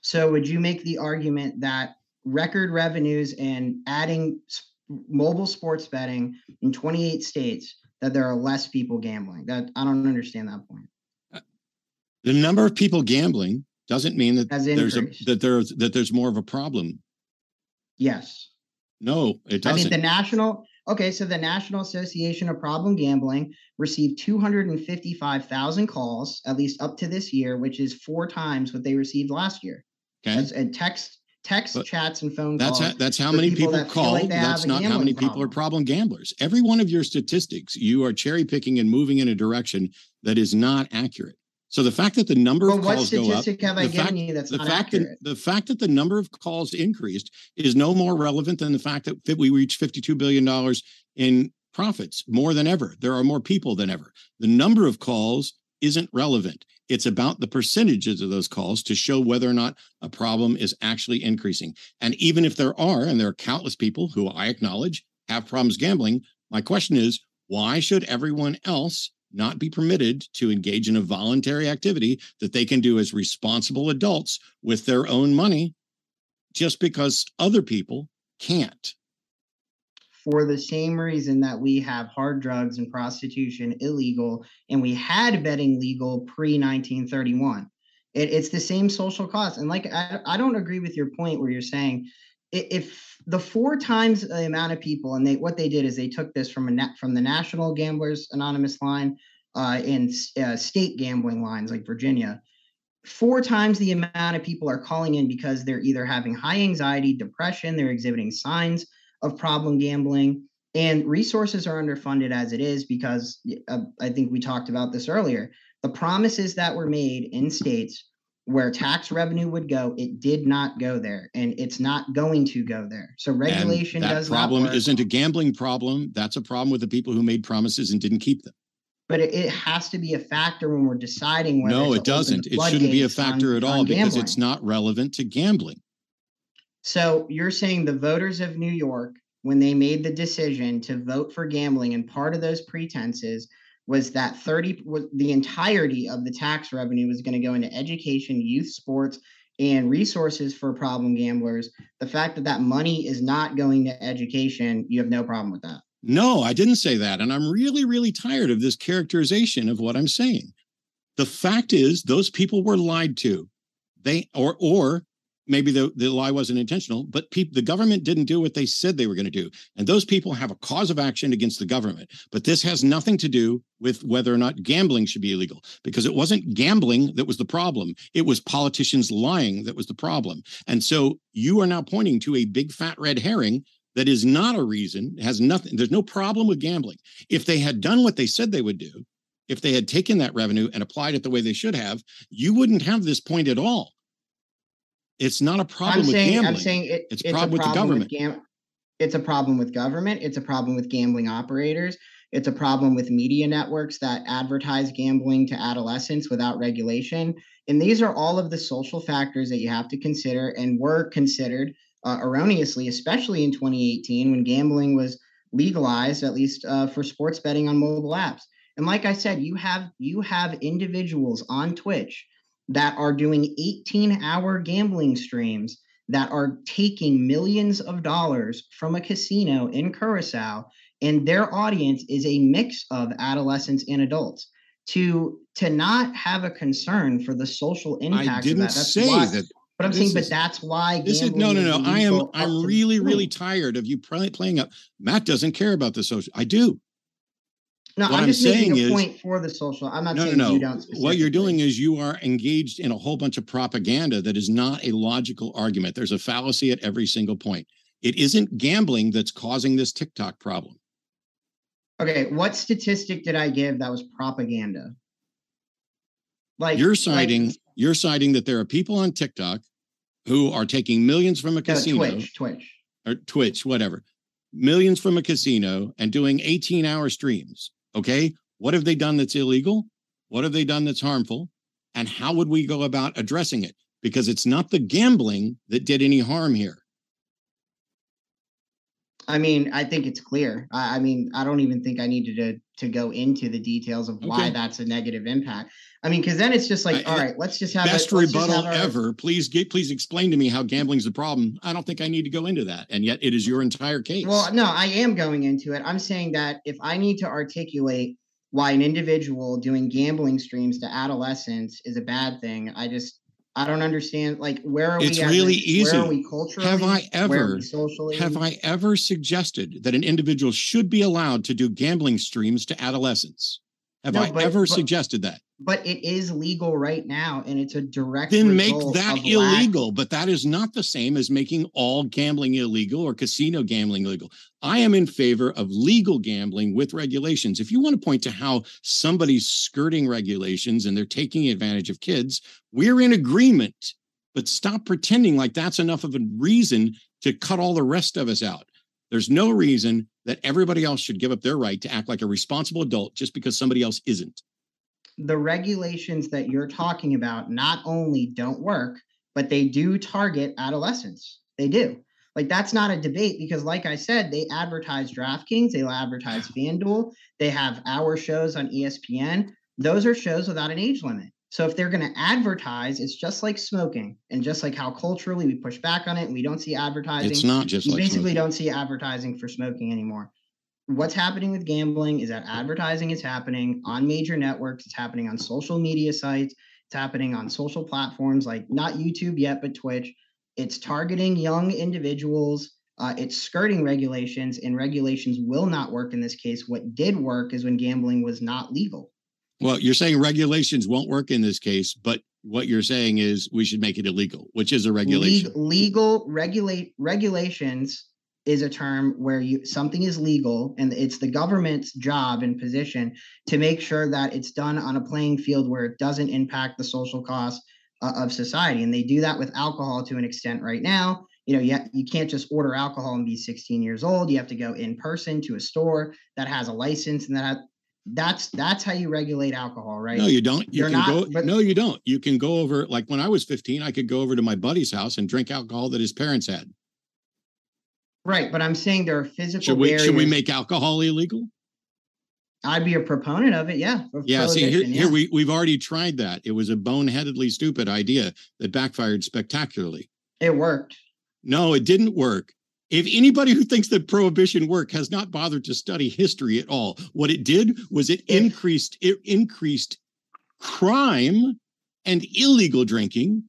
So would you make the argument that record revenues and adding mobile sports betting in 28 states that there are less people gambling? That I don't understand that point. Uh, the number of people gambling doesn't mean that there's a that there's that there's more of a problem. Yes. No, it doesn't. I mean the national okay, so the National Association of Problem Gambling received 255,000 calls at least up to this year, which is four times what they received last year. okay. That's and text text But chats and phone That's calls. how, that's how many people people, call. like that's not how many people are problem. problem gamblers. Every one of your statistics, you are cherry picking and moving in a direction that is not accurate. So the fact that the number But of calls go up, statistic have I the given fact- you that's the not fact accurate? that the fact that the number of calls increased is no more relevant than the fact that we reached 52 billion dollars in profits more than ever. There are more people than ever. The number of calls isn't relevant. It's about the percentages of those calls to show whether or not a problem is actually increasing. And even if there are, and there are countless people who I acknowledge have problems gambling, my question is why should everyone else not be permitted to engage in a voluntary activity that they can do as responsible adults with their own money just because other people can't? for the same reason that we have hard drugs and prostitution illegal and we had betting legal pre 1931 it, it's the same social cost and like I, I don't agree with your point where you're saying if the four times the amount of people and they what they did is they took this from a na- from the national gamblers anonymous line uh, and uh, state gambling lines like virginia four times the amount of people are calling in because they're either having high anxiety depression they're exhibiting signs of problem gambling and resources are underfunded as it is because uh, i think we talked about this earlier. The promises that were made in states where tax revenue would go it did not go there and it's not going to go there so regulation does problem not isn't a gambling problem. That's a problem with the people who made promises and didn't keep them. but it, it has to be a factor when we're deciding whether No, to it doesn't. It shouldn't be a floodgates on- factor at all because it's not relevant to gambling. So you're saying the voters of New York, when they made the decision to vote for gambling, and part of those pretenses was that 30 was the entirety of the tax revenue was going to go into education, youth sports, and resources for problem gamblers. The fact that that money is not going to education, you have no problem with that. No, I didn't say that. And I'm really, really tired of this characterization of what I'm saying. The fact is, those people were lied to. They or or maybe the, the lie wasn't intentional, but peop, the government didn't do what they said they were going to do. And those people have a cause of action against the government. But this has nothing to do with whether or not gambling should be illegal, because it wasn't gambling that was the problem. It was politicians lying that was the problem. And so you are now pointing to a big fat red herring that is not a reason, has nothing, there's no problem with gambling. If they had done what they said they would do, if they had taken that revenue and applied it the way they should have, you wouldn't have this point at all. It's not a problem I'm with saying, gambling. I'm saying it, It's it's, a problem a with the problem government. gam- it's a problem with government. It's a problem with gambling operators. It's a problem with media networks that advertise gambling to adolescents without regulation. And these are all of the social factors that you have to consider and were considered uh, erroneously, especially in 2018 when gambling was legalized, at least uh, for sports betting on mobile apps. And like I said, you have you have individuals on Twitch that are doing 18 hour gambling streams that are taking millions of dollars from a casino in Curacao, and their audience is a mix of adolescents and adults. To to not have a concern for the social impact I didn't that, that's say why, that. But I'm saying, but that's why This is no, no, no. I am, I'm really, really tired of you play, playing up. Matt doesn't care about the social. I do. No, What I'm I'm just making a is- point for the social. I'm not No, saying no, you no. What you're doing is you are engaged in a whole bunch of propaganda that is not a logical argument. There's a fallacy at every single point. It isn't gambling that's causing this TikTok problem. Okay, what statistic did I give that was propaganda? Like You're like- citing you're citing that there are people on TikTok who are taking millions from a casino Twitch, Twitch. or Twitch, whatever, millions from a casino and doing 18 hour streams. Okay. What have they done that's illegal? What have they done that's harmful? And how would we go about addressing it? Because it's not the gambling that did any harm here. I mean, I think it's clear. I, I mean, I don't even think I needed to to go into the details of why Okay. that's a negative impact. I mean, because then it's just like, all right, let's just have Best let's rebuttal have our- ever. Please get please explain to me how gambling's the problem. I don't think I need to go into that. And yet it is your entire case. Well, no, I am going into it. I'm saying that if I need to articulate why an individual doing gambling streams to adolescents is a bad thing, I just I don't understand. Like, where are It's we? as really a- Where are we culturally? Have I ever- socially? Have I ever suggested that an individual should be allowed to do gambling streams to adolescents? Have No, I but- ever but- suggested that? But it is legal right now, and it's a direct. Then make that of lack- illegal. But that is not the same as making all gambling illegal or casino gambling illegal. I am in favor of legal gambling with regulations. If you want to point to how somebody's skirting regulations and they're taking advantage of kids, we're in agreement. But stop pretending like that's enough of a reason to cut all the rest of us out. There's no reason that everybody else should give up their right to act like a responsible adult just because somebody else isn't. The regulations that you're talking about not only don't work, but they do target adolescents. They do. Like that's not a debate because, like I said, they advertise DraftKings, they advertise FanDuel, they have our shows on ESPN. Those are shows without an age limit. So if they're going to advertise, it's just like smoking, and just like how culturally we push back on it, we don't see advertising. It's not just you like basically smoking. don't see advertising for smoking anymore. What's happening with gambling is that advertising is happening on major networks, it's happening on social media sites, it's happening on social platforms like not YouTube yet, but Twitch. It's targeting young individuals. Uh, it's skirting regulations, and regulations will not work in this case. What did work is when gambling was not legal. Well, you're saying regulations won't work in this case, but what you're saying is we should make it illegal, which is a regulation. Leg- legal regulate regulations is a term where you something is legal and it's the government's job and position to make sure that it's done on a playing field where it doesn't impact the social cost uh, of society and they do that with alcohol to an extent right now you know you, you can't just order alcohol and be 16 years old you have to go in person to a store that has a license and that that's that's how you regulate alcohol right No, you don't. You You're can not- go. but- no, you don't. You can go over. Like when I was 15, I could go over to my buddy's house and drink alcohol that his parents had. Right but i'm saying there are physical Should we? Should we make alcohol illegal? I'd be a proponent of it. Yeah. Yeah. See, here, prohibition, here we we've already tried that. It was a boneheadedly stupid idea that backfired spectacularly. It worked. No, it didn't work. If anybody who thinks that prohibition worked has not bothered to study history at all, what it did was it If- increased it increased crime and illegal drinking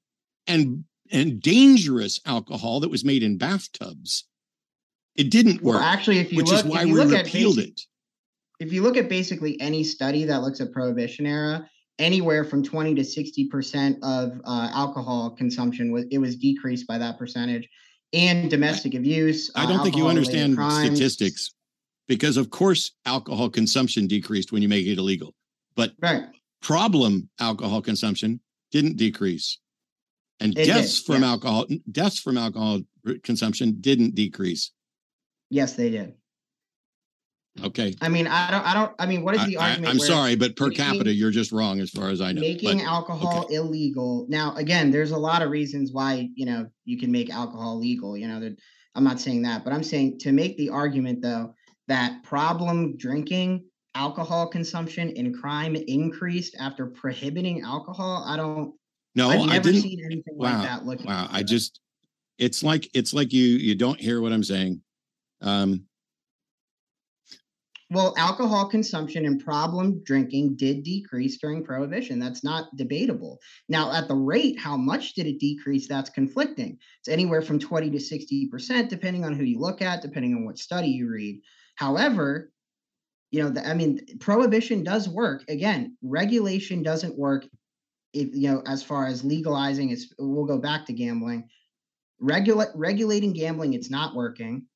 and and dangerous alcohol that was made in bathtubs. It didn't Well, work, actually, if you which look, is why if you we repealed basic- it. if you look at basically any study that looks at prohibition era, anywhere from 20 to 60 percent of uh, alcohol consumption was it was decreased by that percentage, and domestic abuse. I uh, don't think you understand crimes. statistics because of course alcohol consumption decreased when you make it illegal. But Right. problem alcohol consumption didn't decrease and It did, deaths from yes. alcohol deaths from alcohol consumption didn't decrease Yes, they did. okay I mean, I don't. I don't. I mean, what is I, the argument? am sorry but per making- capita you're just wrong as far as i know making But alcohol okay. illegal now again there's a lot of reasons why you know you can make alcohol legal you know i'm not saying that but i'm saying to make the argument though that problem drinking alcohol consumption and crime increased after prohibiting alcohol i don't no i've i never didn't seen anything wow, like that looking wow i just it's like it's like you you don't hear what i'm saying um well alcohol consumption and problem drinking did decrease during prohibition that's not debatable now at the rate how much did it decrease that's conflicting it's anywhere from 20 to 60 percent depending on who you look at depending on what study you read however you know, the, I mean, prohibition does work. Again, regulation doesn't work. If you know, as far as legalizing, it's we'll go back to gambling. Regulate regulating gambling, it's not working.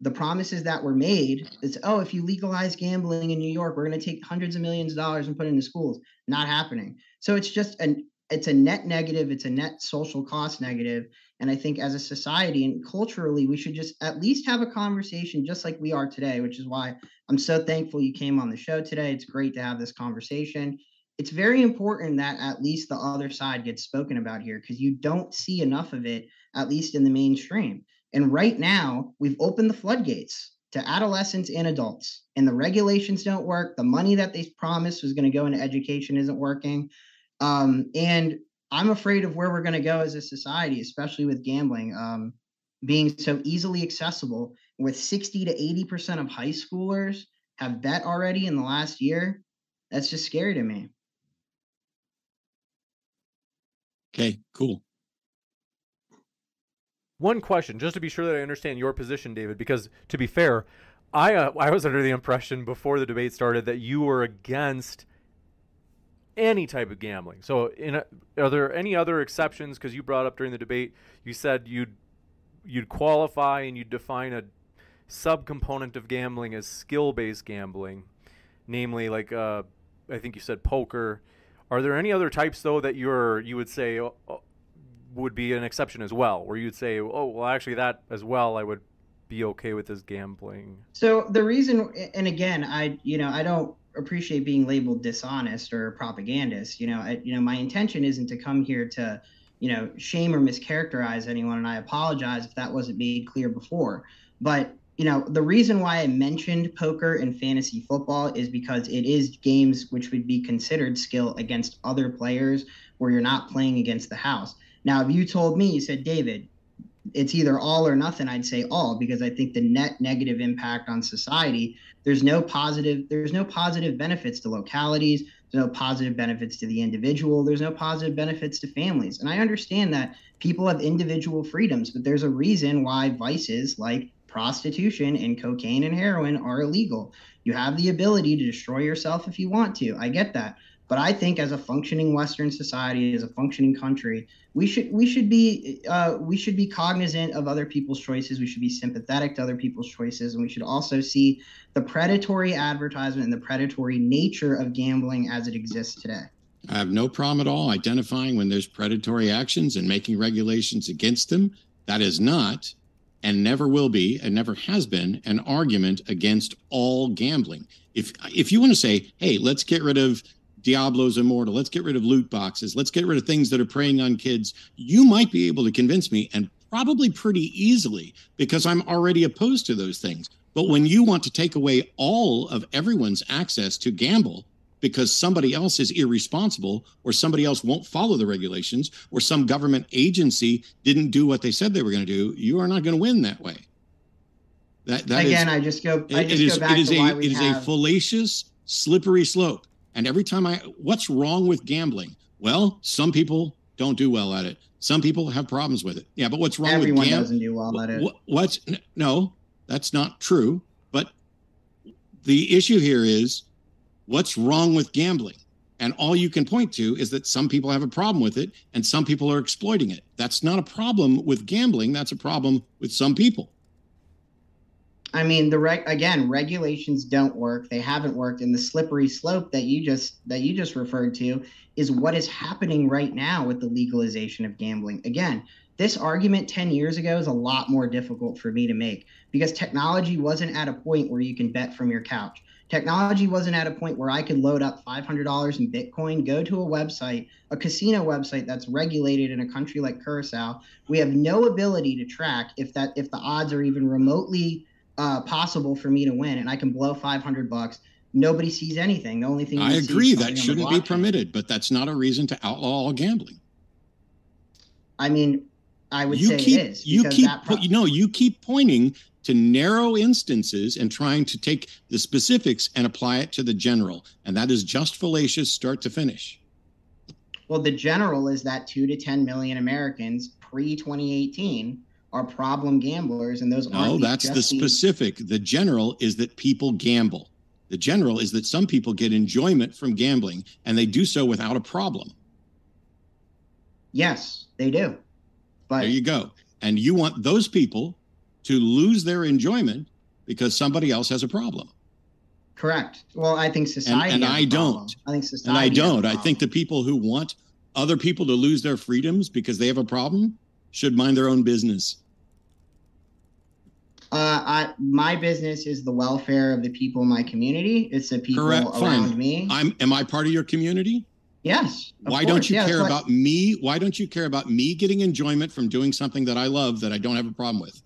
The promises that were made is, oh, if you legalize gambling in New York, we're going to take hundreds of millions of dollars and put it into schools. Not happening. So it's just an it's a net negative. It's a net social cost negative. And I think as a society and culturally, we should just at least have a conversation just like we are today, which is why I'm so thankful you came on the show today. It's great to have this conversation. It's very important that at least the other side gets spoken about here because you don't see enough of it, at least in the mainstream. And right now, we've opened the floodgates to adolescents and adults, and the regulations don't work. The money that they promised was going to go into education isn't working. Um, and I'm afraid of where we're going to go as a society, especially with gambling um, being so easily accessible. With 60 to 80% of high schoolers have bet already in the last year, that's just scary to me. Okay, cool. One question, just to be sure that I understand your position, David, because to be fair, I uh, I was under the impression before the debate started that you were against any type of gambling. So, a, are there any other exceptions? Because you brought up during the debate, you said you'd you'd qualify and you'd define a subcomponent of gambling as skill-based gambling, namely, like uh, I think you said poker. Are there any other types though that you're you would say uh, would be an exception as well, where you'd say, oh, well, actually that as well, I would be okay with this gambling. So the reason, and again, I you know I don't appreciate being labeled dishonest or propagandist. You know, I, you know, my intention isn't to come here to, you know, shame or mischaracterize anyone, and I apologize if that wasn't made clear before. But you know, the reason why I mentioned poker and fantasy football is because it is games which would be considered skill against other players where you're not playing against the house. Now, if you told me, you said, David, it's either all or nothing i'd say all because i think the net negative impact on society there's no positive there's no positive benefits to localities there's no positive benefits to the individual there's no positive benefits to families. And i understand that people have individual freedoms but there's a reason why vices like prostitution and cocaine and heroin are illegal you have the ability to destroy yourself if you want to i get that but I think as a functioning Western society, as a functioning country, we should we should be uh, we should be cognizant of other people's choices. We should be sympathetic to other people's choices, and we should also see the predatory advertisement and the predatory nature of gambling as it exists today. I have no problem at all identifying when there's predatory actions and making regulations against them. That is not and never will be and never has been an argument against all gambling. If if you want to say, "Hey, let's get rid of Diablo's Immortal. Let's get rid of loot boxes. Let's get rid of things that are preying on kids. You might be able to convince me, and probably pretty easily, because I'm already opposed to those things. But when you want to take away all of everyone's access to gamble because somebody else is irresponsible or somebody else won't follow the regulations or some government agency didn't do what they said they were going to do, you are not going to win that way. That, that again, is, I just go. I just it is, go back it is to a, why we it is have... a fallacious, slippery slope. And every time I, what's wrong with gambling? Well, some people don't do well at it. Some people have problems with it. Yeah, but what's wrong Everyone with gambling? doesn't do well at it. What, what's no, that's not true. But the issue here is what's wrong with gambling? And all you can point to is that some people have a problem with it and some people are exploiting it. That's not a problem with gambling. That's a problem with some people. I mean, the reg again, regulations don't work. They haven't worked, and the slippery slope that you just that you just referred to is what is happening right now with the legalization of gambling. Again, this argument 10 years ago is a lot more difficult for me to make because technology wasn't at a point where you can bet from your couch. Technology wasn't at a point where I could load up $500 in Bitcoin, go to a website, a casino website that's regulated in a country like Curacao. We have no ability to track if that if the odds are even remotely uh, possible for me to win, and I can blow 500 bucks. Nobody sees anything. The only thing I agree that shouldn't be permitted, but that's not a reason to outlaw all gambling. I mean, I would you say keep, it is. You keep, pro- know, you keep pointing to narrow instances and trying to take the specifics and apply it to the general, and that is just fallacious, start to finish. Well, the general is that two to 10 million Americans pre 2018 are problem gamblers, and those no, that's the specific. The general is that people gamble. The general is that some people get enjoyment from gambling and they do so without a problem. Yes, they do. But there you go. And you want those people to lose their enjoyment because somebody else has a problem. Correct. Well, I think society. And, and I don't. I think society. And I don't. I think the people who want other people to lose their freedoms because they have a problem should mind their own business. Uh, I, my business is the welfare of the people in my community. It's the people Correct. around Fine. me. I'm. Am I part of your community? Yes. Why course. don't you care about me? Why don't you care about me getting enjoyment from doing something that I love that I don't have a problem with?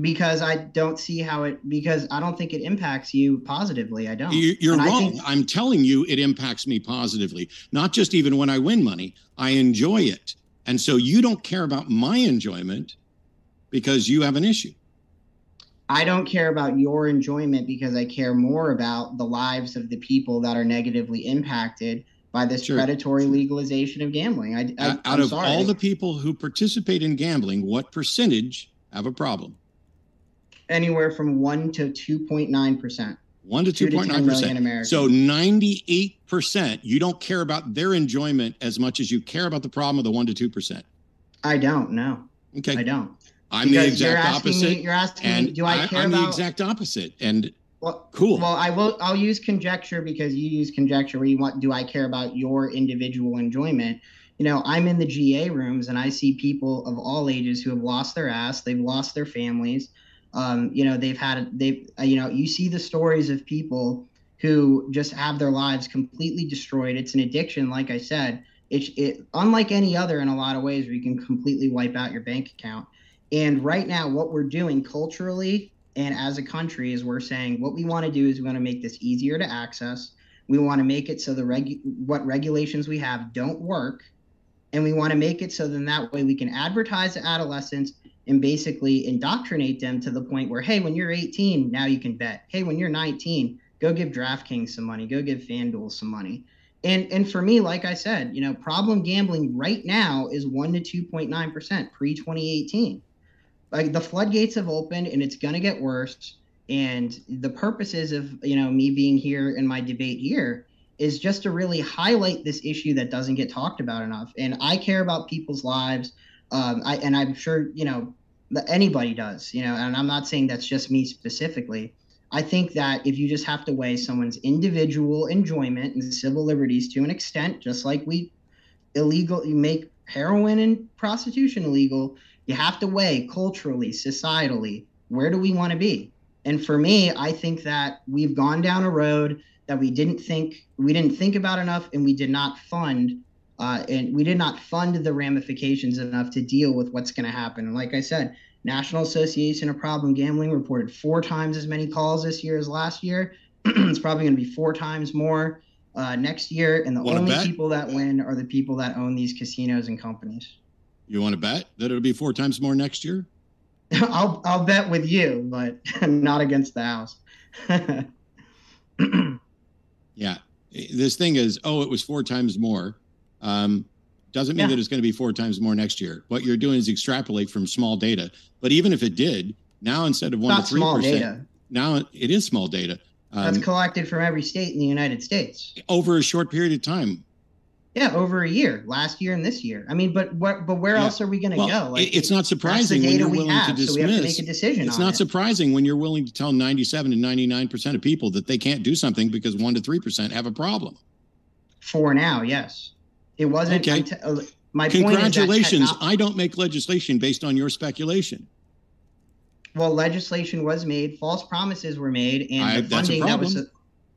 Because I don't see how it. Because I don't think it impacts you positively. I don't. You, are wrong. Think... I'm telling you, it impacts me positively. Not just even when I win money. I enjoy it, and so you don't care about my enjoyment because you have an issue. I don't care about your enjoyment because I care more about the lives of the people that are negatively impacted by this sure. predatory legalization of gambling. I, I, out I'm of sorry. all the people who participate in gambling, what percentage have a problem? Anywhere from one to two point nine percent. One to two point nine percent. So ninety eight percent, you don't care about their enjoyment as much as you care about the problem of the one to two percent. I don't. know. Okay. I don't. I'm because the exact you're opposite. Me, you're asking and me, do I care I'm about? the exact opposite. And well, cool. Well, I will. I'll use conjecture because you use conjecture where you want. Do I care about your individual enjoyment? You know, I'm in the GA rooms and I see people of all ages who have lost their ass. They've lost their families. Um, you know, they've had. They've. Uh, you know, you see the stories of people who just have their lives completely destroyed. It's an addiction, like I said. It's it unlike any other in a lot of ways where you can completely wipe out your bank account. And right now, what we're doing culturally and as a country is we're saying what we want to do is we want to make this easier to access. We want to make it so the reg what regulations we have don't work, and we want to make it so then that way we can advertise to adolescents and basically indoctrinate them to the point where hey, when you're 18, now you can bet. Hey, when you're 19, go give DraftKings some money, go give FanDuel some money. And and for me, like I said, you know, problem gambling right now is one to 2.9 percent pre 2018 like the floodgates have opened and it's going to get worse. And the purposes of you know me being here in my debate here is just to really highlight this issue that doesn't get talked about enough. And i care about people's lives um, I, and i'm sure you know anybody does you know and i'm not saying that's just me specifically i think that if you just have to weigh someone's individual enjoyment and civil liberties to an extent just like we illegal you make heroin and prostitution illegal you have to weigh culturally, societally, where do we want to be? And for me, I think that we've gone down a road that we didn't think we didn't think about enough, and we did not fund, uh, and we did not fund the ramifications enough to deal with what's going to happen. And like I said, National Association of Problem Gambling reported four times as many calls this year as last year. it's probably going to be four times more uh, next year, and the only people that win are the people that own these casinos and companies. You want to bet that it'll be four times more next year? I'll I'll bet with you, but not against the house. yeah, this thing is oh, it was four times more. Um, doesn't mean yeah. that it's going to be four times more next year. What you're doing is extrapolate from small data. But even if it did, now instead of one to three percent, now it is small data. Um, That's collected from every state in the United States over a short period of time. Yeah, over a year, last year and this year. I mean, but what? But where yeah. else are we going to well, go? Like, it's not surprising when you're willing have, to dismiss. So we have to make a decision. It's not it. surprising when you're willing to tell 97 to 99 percent of people that they can't do something because one to three percent have a problem. For now, yes, it wasn't. Okay. T- uh, my congratulations. I don't make legislation based on your speculation. Well, legislation was made, false promises were made, and I, the funding that was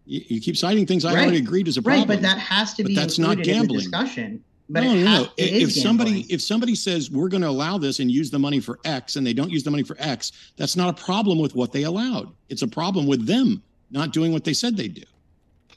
you, you keep citing things I right. already agreed is a problem. Right, but that has to be But that's not gambling discussion. But no, no, no. If somebody if somebody says we're going to allow this and use the money for X, and they don't use the money for X, that's not a problem with what they allowed. It's a problem with them not doing what they said they'd do.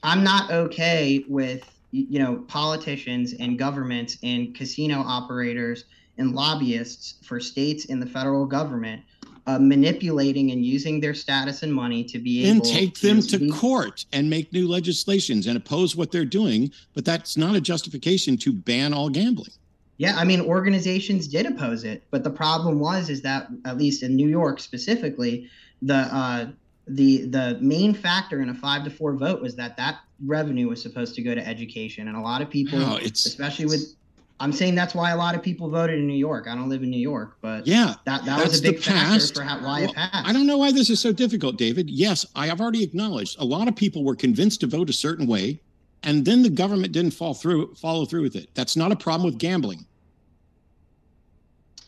I'm not okay with you know politicians and governments and casino operators and lobbyists for states and the federal government uh, manipulating and using their status and money to be able and take them to, be- court and make new legislations and oppose what they're doing but that's not a justification to ban all gambling. Yeah i mean organizations did oppose it but the problem was is that at least in new york specifically the uh, the the main factor in a five to four vote was that that revenue was supposed to go to education, and a lot of people, it's- especially with, I'm saying that's why a lot of people voted in New York. I don't live in New York, but Yeah, that that was a big factor for how, why it passed. I don't know why this is so difficult, David. Yes, I have already acknowledged a lot of people were convinced to vote a certain way, and then the government didn't fall through follow through with it. That's not a problem with gambling.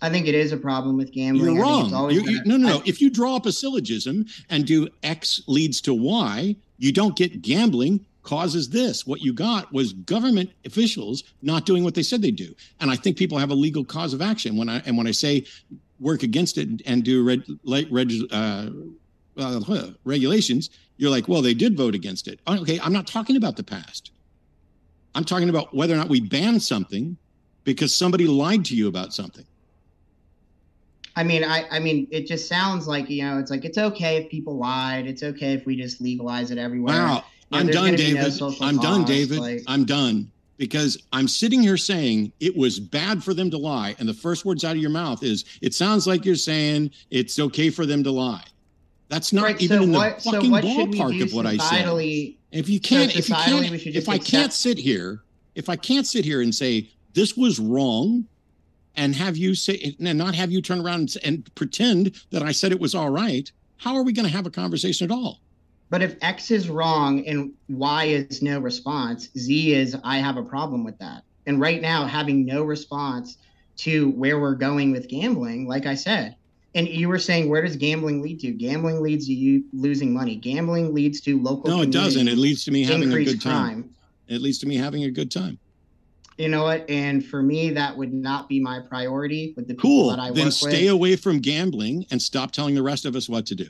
I think it is a problem with gambling. You're wrong. You- you- no, a- no, I- no. If you draw up a syllogism and do X leads to Y, you don't get gambling causes this. What you got was government officials not doing what they said they do. And I think people have a legal cause of action when I and when I say work against it and do reg, like reg, uh, uh, regulations, you're like, well, they did vote against it. Okay, I'm not talking about the past. I'm talking about whether or not we ban something because somebody lied to you about something. I mean, I, I mean, it just sounds like you know, it's like it's okay if people lied. It's okay if we just legalize it everywhere. Wow. You know, I'm done, gonna no David. I'm done, David. like- I'm done because I'm sitting here saying it was bad for them to lie. And the first words out of your mouth is, it sounds like you're saying it's okay for them to lie. That's not Right, even so in the what- so fucking what should ballpark of what I said. If you can't, if you can't, if I can't sit here, if I can't sit here and say this was wrong, and have you say and not have you turn around and, and pretend that I said it was all right, how are we going to have a conversation at all? But if X is wrong and Y is no response, Z is I have a problem with that. And right now, having no response to where we're going with gambling, like I said, and you were saying, where does gambling lead to? Gambling leads to you losing money. Gambling leads to local. No, it doesn't. It leads to me having a good time. crime. It leads to me having a good time. You know what? And for me, that would not be my priority with the people Cool. that I Then work stay with. Stay away from gambling and stop telling the rest of us what to do.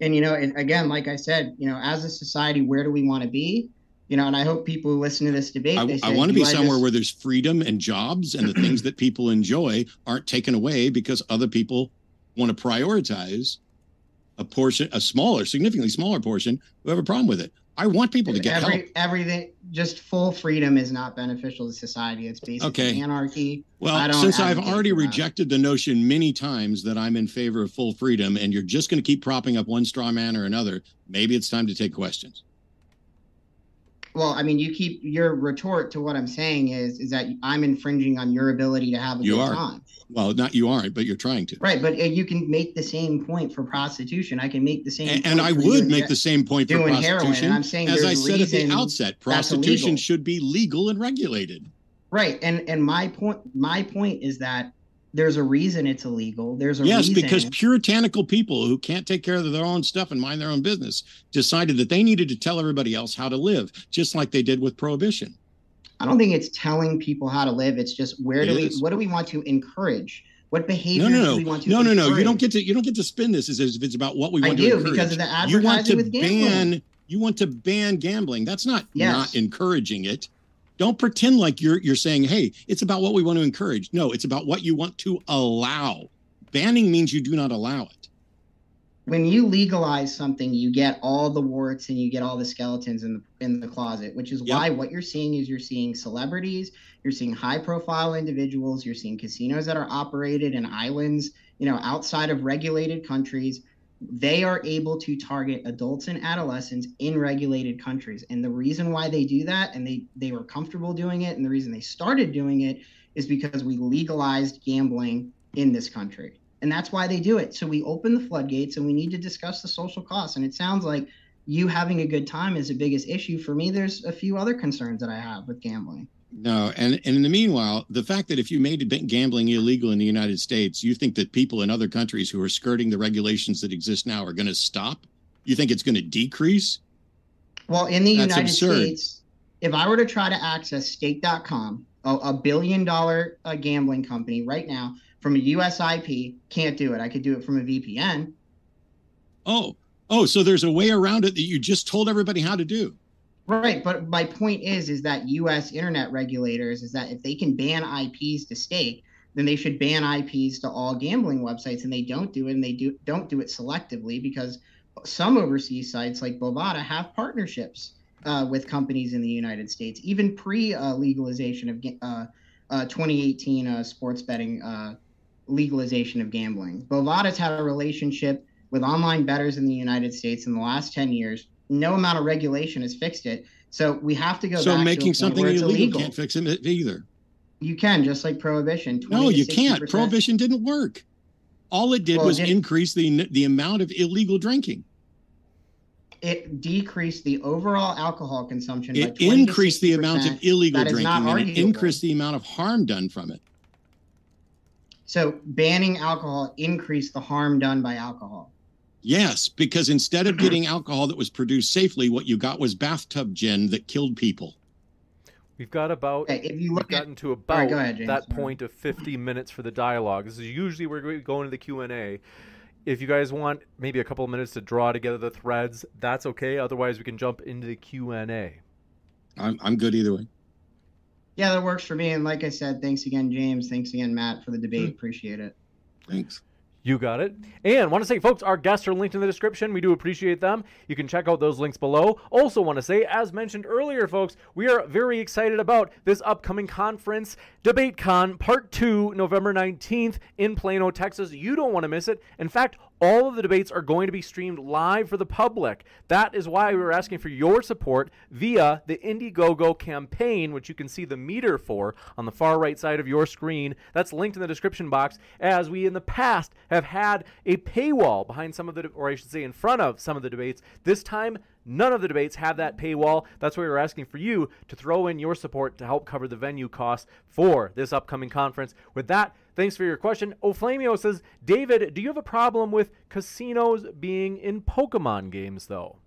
and you know and again like i said you know as a society where do we want to be you know and i hope people who listen to this debate I, I want to be somewhere just-" where there's freedom and jobs and the things that people enjoy aren't taken away because other people want to prioritize a portion, a smaller, significantly smaller portion who have a problem with it. I want people to get Every, help. everything just full freedom is not beneficial to society it's basically Okay. anarchy I Well, since I've already rejected the notion many times that I'm in favor of full freedom and you're just going to keep propping up one straw man or another, maybe it's time to take questions. well i mean you keep your retort to what i'm saying is is that i'm infringing on your ability to have a You good are. time Well, not you aren't, but you're trying to. right but uh, you can make the same point for prostitution i can make the same And, point and I would make the same point for doing heroin, and prostitution. I'm saying As I said at the outset, prostitution should be legal and regulated. Right. And and my point my point is that there's a reason it's illegal. There's a Yes, reason. because puritanical people who can't take care of their own stuff and mind their own business decided that they needed to tell everybody else how to live, just like they did with prohibition. I don't think it's telling people how to live. It's just where It do we what do we want to encourage? What No, behaviors no, do no, we want to no, no, no. You don't get to you don't get to spin this as if it's about what we I want do, to encourage. because of the advertising you want to with gambling. ban you want to ban gambling. That's not Yes. not encouraging it. Don't pretend like you're you're saying, "Hey, it's about what we want to encourage." No, it's about what you want to allow. Banning means you do not allow it. When you legalize something, you get all the warts and you get all the skeletons in the in the closet, which is Yep. why what you're seeing is you're seeing celebrities, you're seeing high profile individuals, you're seeing casinos that are operated in islands, you know, outside of regulated countries. They are able to target adults and adolescents in regulated countries. And the reason why they do that and they they were comfortable doing it and the reason they started doing it is because we legalized gambling in this country and that's why they do it. So we open the floodgates, and we need to discuss the social costs. And it sounds like you having a good time is the biggest issue for me. There's a few other concerns that I have with gambling. No, and, and in the meanwhile, the fact that if you made gambling illegal in the United States, you think that people in other countries who are skirting the regulations that exist now are going to stop? You think it's going to decrease? Well, in the That's United absurd. States, if I were to try to access stake.com, a, a billion dollar uh, gambling company right now from a US IP, can't do it. I could do it from a VPN. Oh, oh, so there's a way around it that you just told everybody how to do. Right, but my point is, is that U.S. internet regulators is that if they can ban IPs to stake, then they should ban IPs to all gambling websites, and they don't do it, and they do don't do it selectively because some overseas sites like Bovada have partnerships uh, with companies in the United States, even pre uh, legalization of uh, uh, 2018 uh, sports betting uh, legalization of gambling. Bovada's had a relationship with online bettors in the United States in the last 10 years. No amount of regulation has fixed it. So we have to go so making to something illegal, illegal, can't fix it either. You can, just like prohibition. No, you can't. Prohibition didn't work. All it did well, was it increase the the amount of illegal drinking. It decreased the overall alcohol consumption. It increased the amount of illegal drinking and it increased the amount of harm done from it. So banning alcohol increased the harm done by alcohol. Yes, because instead of getting alcohol that was produced safely, what you got was bathtub gin that killed people. We've got about okay, if you look we've gotten at, to about right, ahead, that point of 50 minutes for the dialogue. This is usually where we go into the Q&A. If you guys want maybe a couple of minutes to draw together the threads, that's okay. Otherwise, we can jump into the Q&A. I'm I'm good either way. Yeah, that works for me. And like I said, thanks again, James. Thanks again, Matt, for the debate. Mm. Appreciate it. Thanks. You got it. And want to say, folks, our guests are linked in the description. We do appreciate them. You can check out those links below. Also, want to say, as mentioned earlier, folks, we are very excited about this upcoming conference, DebateCon Part 2, November 19th in Plano, Texas. You don't want to miss it. In fact, all of the debates are going to be streamed live for the public. That is why we were asking for your support via the Indiegogo campaign, which you can see the meter for on the far right side of your screen. That's linked in the description box, as we in the past have had a paywall behind some of the, or I should say in front of some of the debates. This time, None of the debates have that paywall. That's why we're asking for you to throw in your support to help cover the venue costs for this upcoming conference. With that, thanks for your question. Oflamio says, David, do you have a problem with casinos being in Pokemon games, though?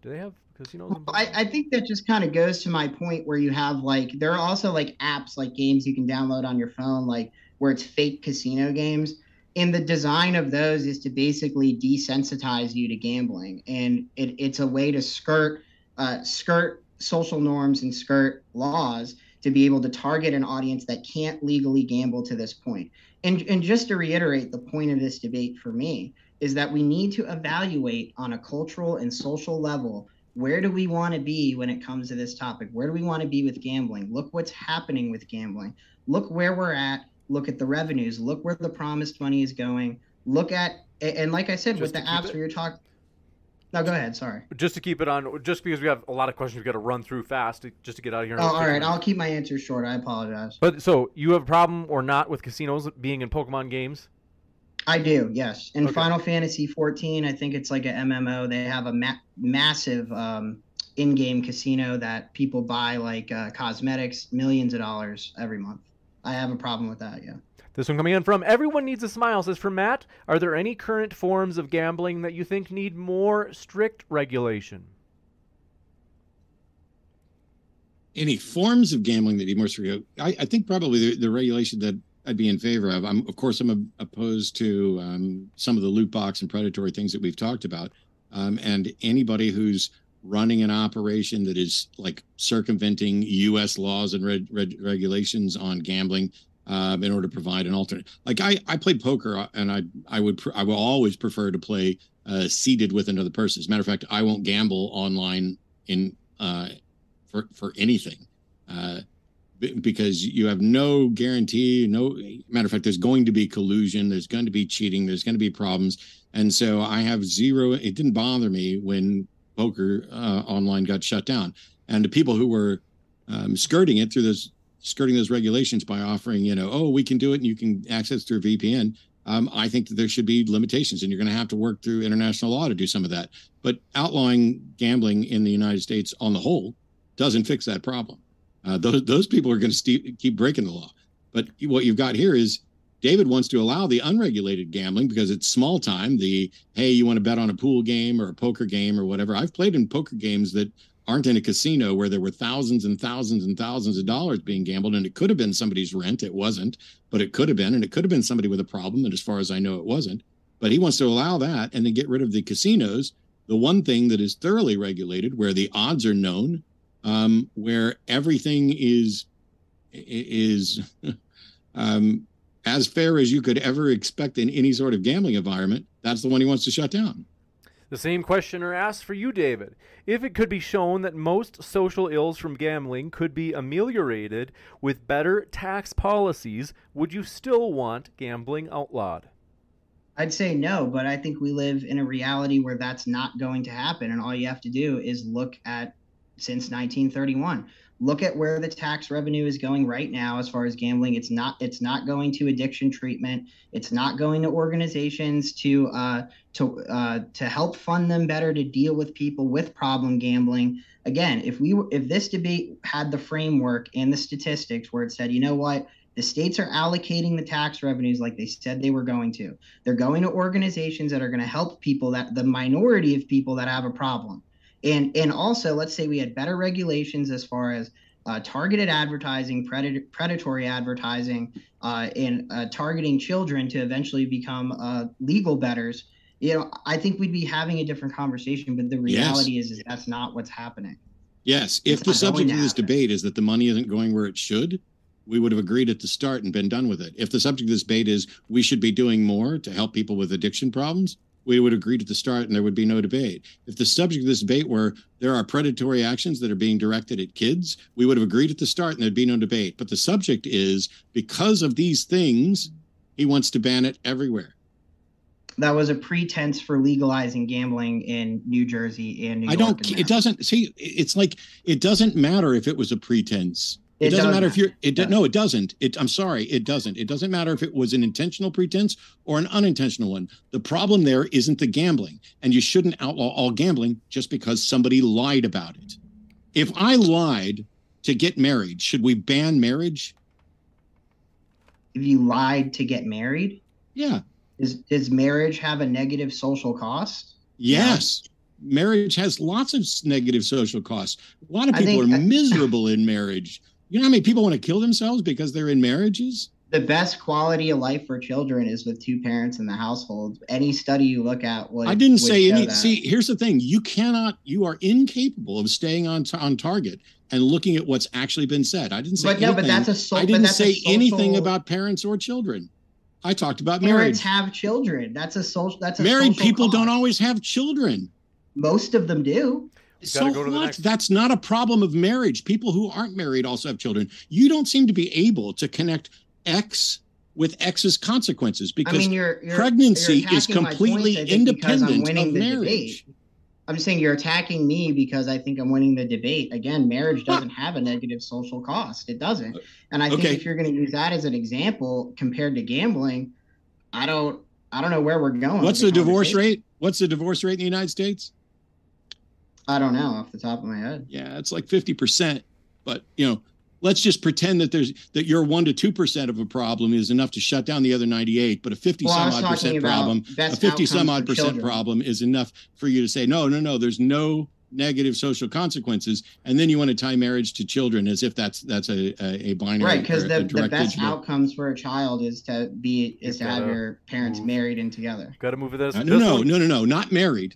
Do they have casinos? Well, I, I think that just kind of goes to my point where you have like, there are also like apps, like games you can download on your phone, like where it's fake casino games and the design of those is to basically desensitize you to gambling and it, it's a way to skirt uh, skirt social norms and skirt laws to be able to target an audience that can't legally gamble to this point. And, and just to reiterate the point of this debate for me is that we need to evaluate on a cultural and social level where do we want to be when it comes to this topic? Where do we want to be with gambling? Look what's happening with gambling. Look where we're at. Look at the revenues, look where the promised money is going, look at and like I said just with the apps it, where you're talking. No, go ahead. Sorry. Just to keep it on, just because we have a lot of questions, we got to run through fast just to get out of here. Oh, all right. I'll keep my answers short. I apologize. But so you have a problem or not with casinos being in Pokemon games? I do. Yes. In okay. Final Fantasy 14, I think it's like a MMO. They have a ma- massive um, in-game casino that people buy like uh, cosmetics, millions of dollars every month. I have a problem with that. Yeah. This one coming in from Everyone Needs a Smile says, For Matt, are there any current forms of gambling that you think need more strict regulation? Any forms of gambling that need more strict? I, I think probably the, the, regulation that I'd be in favor of. I'm, of course, I'm opposed to um, some of the loot box and predatory things that we've talked about. Um, and anybody who's running an operation that is like circumventing U.S. laws and reg- reg- regulations on gambling um, in order to provide an alternate. Like I, I played poker, uh, and I, I would, pr- I will always prefer to play uh, seated with another person. As a matter of fact, I won't gamble online in uh, for for anything. Uh, because you have no guarantee no matter of fact there's going to be collusion there's going to be cheating there's going to be problems and so i have zero it didn't bother me when poker uh, online got shut down, and the people who were um, skirting it through those skirting those regulations by offering, you know, oh, we can do it and you can access through VPN. Um, I think that there should be limitations, and you're going to have to work through international law to do some of that. But outlawing gambling in the United States on the whole doesn't fix that problem. Uh, those those people are going to st- keep breaking the law. But what you've got here is David wants to allow the unregulated gambling because it's small time. The hey, you want to bet on a pool game or a poker game or whatever. I've played in poker games that aren't in a casino where there were thousands and thousands and thousands of dollars being gambled, and it could have been somebody's rent. It wasn't, but it could have been, and it could have been somebody with a problem. And as far as I know, it wasn't. But he wants to allow that and then get rid of the casinos. The one thing that is thoroughly regulated, where the odds are known, um, where everything is is um, as fair as you could ever expect in any sort of gambling environment, that's the one he wants to shut down. The same questioner asks for you, David. If it could be shown that most social ills from gambling could be ameliorated with better tax policies, would you still want gambling outlawed? I'd say no, but I think we live in a reality where that's not going to happen. And all you have to do is look at since 1931. Look at where the tax revenue is going right now as far as gambling. It's not it's not going to addiction treatment. It's not going to organizations to uh, to uh, to help fund them better to deal with people with problem gambling. Again, if we if this debate had the framework and the statistics where it said, you know what, the states are allocating the tax revenues like they said they were going to. They're going to organizations that are going to help people that the minority of people that have a problem and and also let's say we had better regulations as far as uh, targeted advertising, predator, predatory advertising, uh, and uh, targeting children to eventually become uh, legal bettors. You know, I think we'd be having a different conversation. But the reality yes. is, is that's not what's happening. Yes, if the subject of this debate is that the money isn't going where it should, we would have agreed at the start and been done with it. If the subject of this debate is we should be doing more to help people with addiction problems, we would agree to the start and there would be no debate. If the subject of this debate were there are predatory actions that are being directed at kids, we would have agreed at the start and there'd be no debate. But the subject is because of these things, he wants to ban it everywhere. That was a pretense for legalizing gambling in New Jersey and New York. I don't. It doesn't see. It's like it doesn't matter if it was a pretense it, doesn't matter, matter if you're. It yeah. no, it doesn't. It. I'm sorry, it doesn't. It doesn't matter if it was an intentional pretense or an unintentional one. The problem there isn't the gambling, and you shouldn't outlaw all gambling just because somebody lied about it. If I lied to get married, should we ban marriage? If you lied to get married, yeah. Does does marriage have a negative social cost? Yes. Yeah marriage has lots of negative social costs. A lot of people think, are miserable in marriage. You know how many people want to kill themselves because they're in marriages? The best quality of life for children is with two parents in the household. Any study you look at would. I didn't would say any. That. See, here's the thing: you cannot, you are incapable of staying on on target and looking at what's actually been said. I didn't say. But anything. no, but that's a. So, I didn't say social... anything about parents or children. I talked about parents marriage. have children. That's a social. That's a married people cost. don't always have children. Most of them do so what? That's not a problem of marriage. People who aren't married also have children. You don't seem to be able to connect X with X's consequences because I mean, you're, you're, pregnancy you're is completely points, independent of marriage. Debate. I'm saying you're attacking me because I think I'm winning the debate. Again, marriage doesn't have a negative social cost. It doesn't. And I think okay. if you're going to use that as an example compared to gambling, I don't I don't know where we're going. What's the, the divorce rate? What's the divorce rate in the United States? I don't know off the top of my head. Yeah, it's like 50%. But, you know, let's just pretend that there's that your 1 to 2% of a problem is enough to shut down the other 98, but a 50 well, some odd percent problem, a 50 some odd percent children. problem is enough for you to say no, no, no, there's no negative social consequences and then you want to tie marriage to children as if that's that's a a, a binary right because the, the best digital. outcomes for a child is to be is to have your parents move. married and together got to move with this uh, no no, no no no not married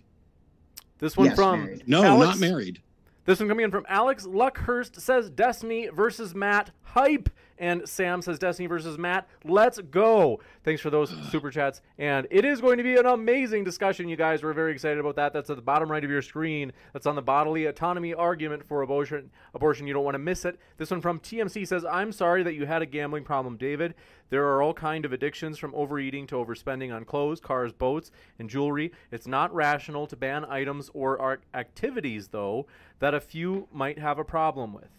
this one yes, from married. no, Alex, not married. This one coming in from Alex Luckhurst says Destiny versus Matt hype. And Sam says Destiny versus Matt. Let's go. Thanks for those super chats. And it is going to be an amazing discussion, you guys. We're very excited about that. That's at the bottom right of your screen. That's on the bodily autonomy argument for abortion. Abortion. You don't want to miss it. This one from TMC says, I'm sorry that you had a gambling problem, David. There are all kind of addictions from overeating to overspending on clothes, cars, boats, and jewelry. It's not rational to ban items or activities, though, that a few might have a problem with.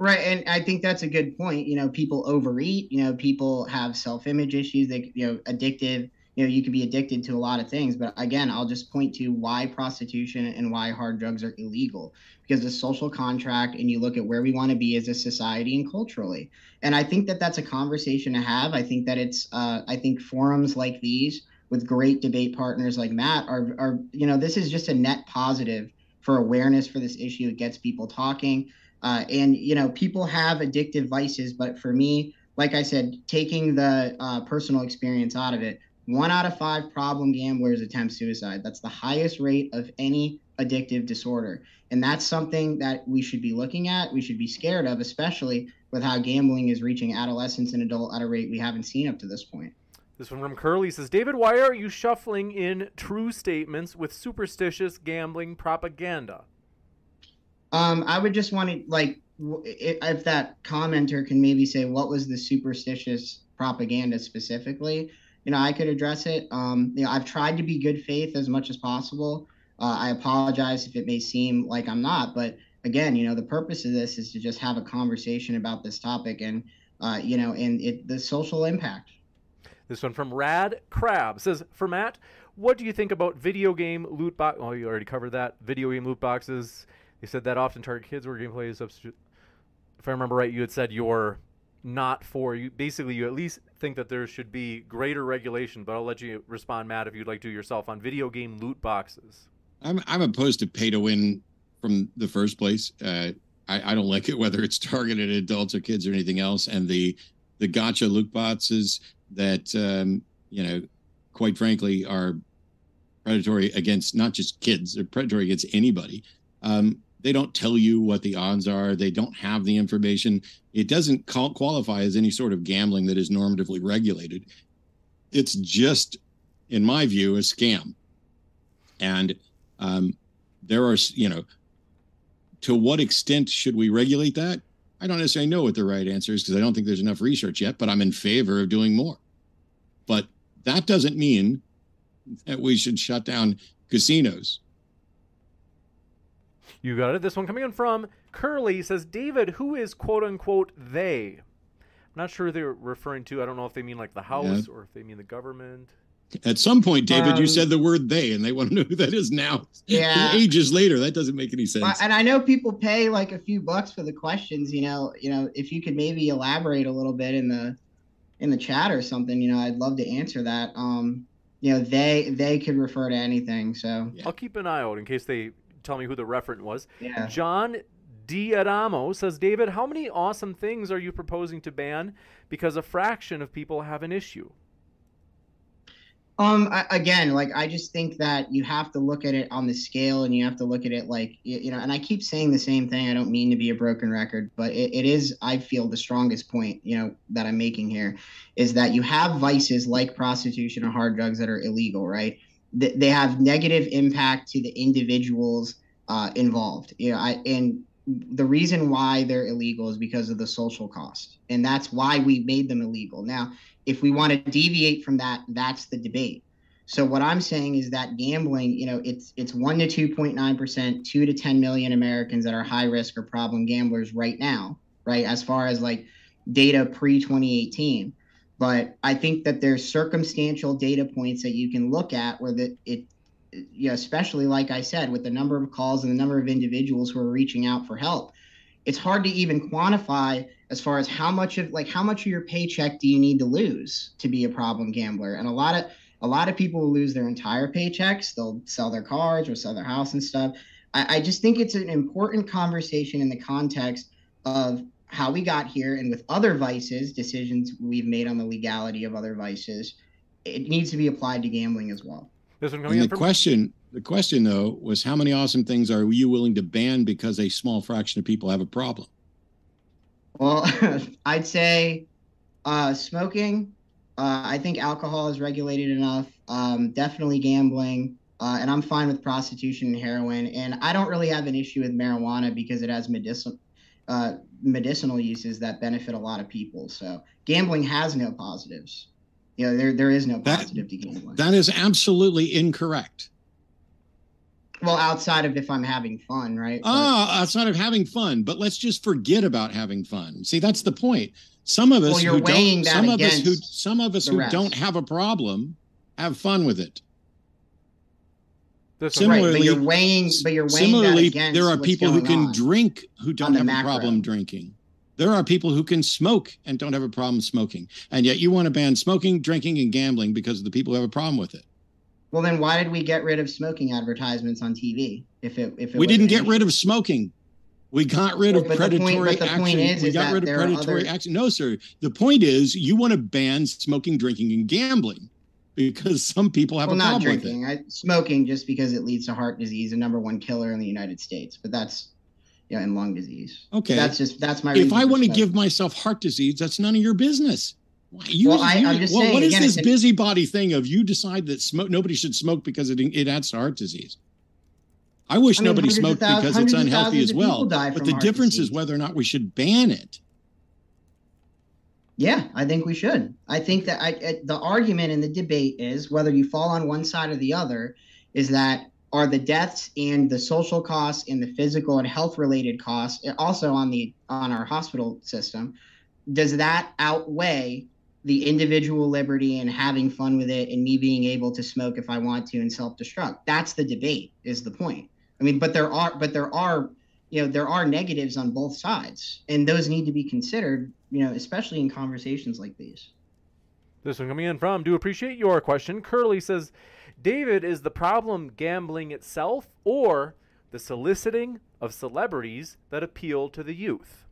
Right, and I think that's a good point. You know, people overeat. You know, people have self-image issues. They, you know, addictive. You know, you can be addicted to a lot of things. But again, I'll just point to why prostitution and why hard drugs are illegal because the social contract, and you look at where we want to be as a society and culturally. And I think that that's a conversation to have. I think that it's. Uh, I think forums like these with great debate partners like Matt are are you know this is just a net positive for awareness for this issue. It gets people talking. Uh, and you know, people have addictive vices, but for me, like I said, taking the uh, personal experience out of it, one out of five problem gamblers attempt suicide. That's the highest rate of any addictive disorder, and that's something that we should be looking at. We should be scared of, especially with how gambling is reaching adolescents and adult at a rate we haven't seen up to this point. This one from Curly says, David, why are you shuffling in true statements with superstitious gambling propaganda? Um, I would just want to like if that commenter can maybe say what was the superstitious propaganda specifically. you know, I could address it. Um, you know, I've tried to be good faith as much as possible. Uh, I apologize if it may seem like I'm not, but again, you know, the purpose of this is to just have a conversation about this topic and, uh, you know, and it the social impact. This one from Rad Crab says, for Matt, what do you think about video game loot box? Oh, you already covered that. Video game loot boxes. You said that often target kids where gameplay is substitute. If I remember right, you had said you're not for you. Basically, you at least think that there should be greater regulation. But I'll let you respond, Matt, if you'd like to yourself on video game loot boxes. I'm I'm opposed to pay to win from the first place. Uh, I, I don't like it whether it's targeted at adults or kids or anything else. And the the gotcha loot boxes that um, you know, quite frankly, are predatory against not just kids; they're predatory against anybody. Um, they don't tell you what the odds are. They don't have the information. It doesn't call, qualify as any sort of gambling that is normatively regulated. It's just, in my view, a scam. And um, there are, you know, to what extent should we regulate that? I don't necessarily know what the right answer is because I don't think there's enough research yet, but I'm in favor of doing more. But that doesn't mean that we should shut down casinos. You got it. This one coming in from Curly says, David, who is quote unquote they? I'm not sure they're referring to. I don't know if they mean like the house yeah. or if they mean the government. At some point, David, um, you said the word they, and they want to know who that is now. Yeah. Ages later, that doesn't make any sense. And I know people pay like a few bucks for the questions. You know, you know, if you could maybe elaborate a little bit in the in the chat or something, you know, I'd love to answer that. Um, you know, they they could refer to anything. So yeah. I'll keep an eye out in case they tell me who the referent was. Yeah. John Diadamo says, David, how many awesome things are you proposing to ban because a fraction of people have an issue? Um, I, again, like I just think that you have to look at it on the scale, and you have to look at it like you know. And I keep saying the same thing. I don't mean to be a broken record, but it, it is. I feel the strongest point, you know, that I'm making here, is that you have vices like prostitution or hard drugs that are illegal, right? They, they have negative impact to the individuals uh, involved. You know, I and the reason why they're illegal is because of the social cost, and that's why we made them illegal. Now, if we want to deviate from that, that's the debate. So what I'm saying is that gambling, you know, it's it's one to two point nine percent, two to ten million Americans that are high risk or problem gamblers right now, right? As far as like data pre 2018. But I think that there's circumstantial data points that you can look at where that it you know, especially like I said, with the number of calls and the number of individuals who are reaching out for help it's hard to even quantify as far as how much of like how much of your paycheck do you need to lose to be a problem gambler? And a lot of a lot of people will lose their entire paychecks. They'll sell their cars or sell their house and stuff. I, I just think it's an important conversation in the context of how we got here and with other vices decisions we've made on the legality of other vices it needs to be applied to gambling as well this one coming and the from- question the question, though, was how many awesome things are you willing to ban because a small fraction of people have a problem? Well, I'd say uh, smoking. Uh, I think alcohol is regulated enough. Um, definitely gambling. Uh, and I'm fine with prostitution and heroin. And I don't really have an issue with marijuana because it has medicinal uh, medicinal uses that benefit a lot of people. So gambling has no positives. You know, there there is no positive that, to gambling. That is absolutely incorrect. Well, outside of if I'm having fun, right? Ah, outside of having fun, but let's just forget about having fun. See, that's the point. Some of us well, who don't, some of us who, some of us who rest. don't have a problem, have fun with it. Similarly, right, but you're weighing, but you're weighing similarly, there are people who can drink who don't have macro. a problem drinking. There are people who can smoke and don't have a problem smoking, and yet you want to ban smoking, drinking, and gambling because of the people who have a problem with it. Well, then why did we get rid of smoking advertisements on TV? If it if it we didn't get rid of smoking, we got rid well, of predatory point, action. Is, we is got rid of predatory other... action. No, sir. The point is, you want to ban smoking, drinking, and gambling because some people have well, a problem not drinking. with it. I, smoking just because it leads to heart disease, a number one killer in the United States. But that's yeah, and lung disease. Okay, that's just that's my. If I want to give myself heart disease, that's none of your business. You, well, I, am just well, saying, what is again, this busybody thing of you decide that smoke nobody should smoke because it it adds to heart disease? I wish I mean, nobody smoked because it's unhealthy as well. But the difference disease. is whether or not we should ban it. Yeah, I think we should. I think that I, I, the argument in the debate is whether you fall on one side or the other is that are the deaths and the social costs and the physical and health related costs also on the on our hospital system does that outweigh the individual liberty and having fun with it and me being able to smoke if I want to and self-destruct that's the debate is the point I mean but there are but there are you know there are negatives on both sides and those need to be considered you know especially in conversations like these. This one coming in from do appreciate your question. Curly says david is the problem gambling itself or the soliciting of celebrities that appeal to the youth?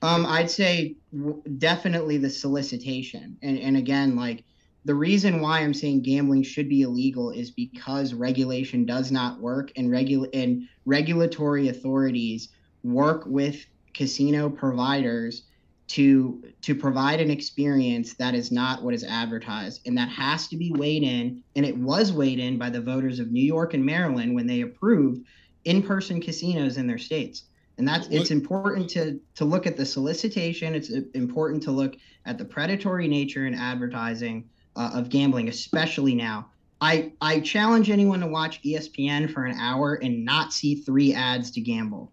Um i'd say w- definitely the solicitation. And and again like the reason why I'm saying gambling should be illegal is because regulation does not work and regul and regulatory authorities work with casino providers to to provide an experience that is not what is advertised. And that has to be weighed in and it was weighed in by the voters of New York and Maryland when they approved in-person casinos in their states. And that's it's important to to look at the solicitation. It's uh, important to look at the predatory nature in advertising uh, of gambling, especially now. I, I challenge anyone to watch ESPN for an hour and not see three ads to gamble.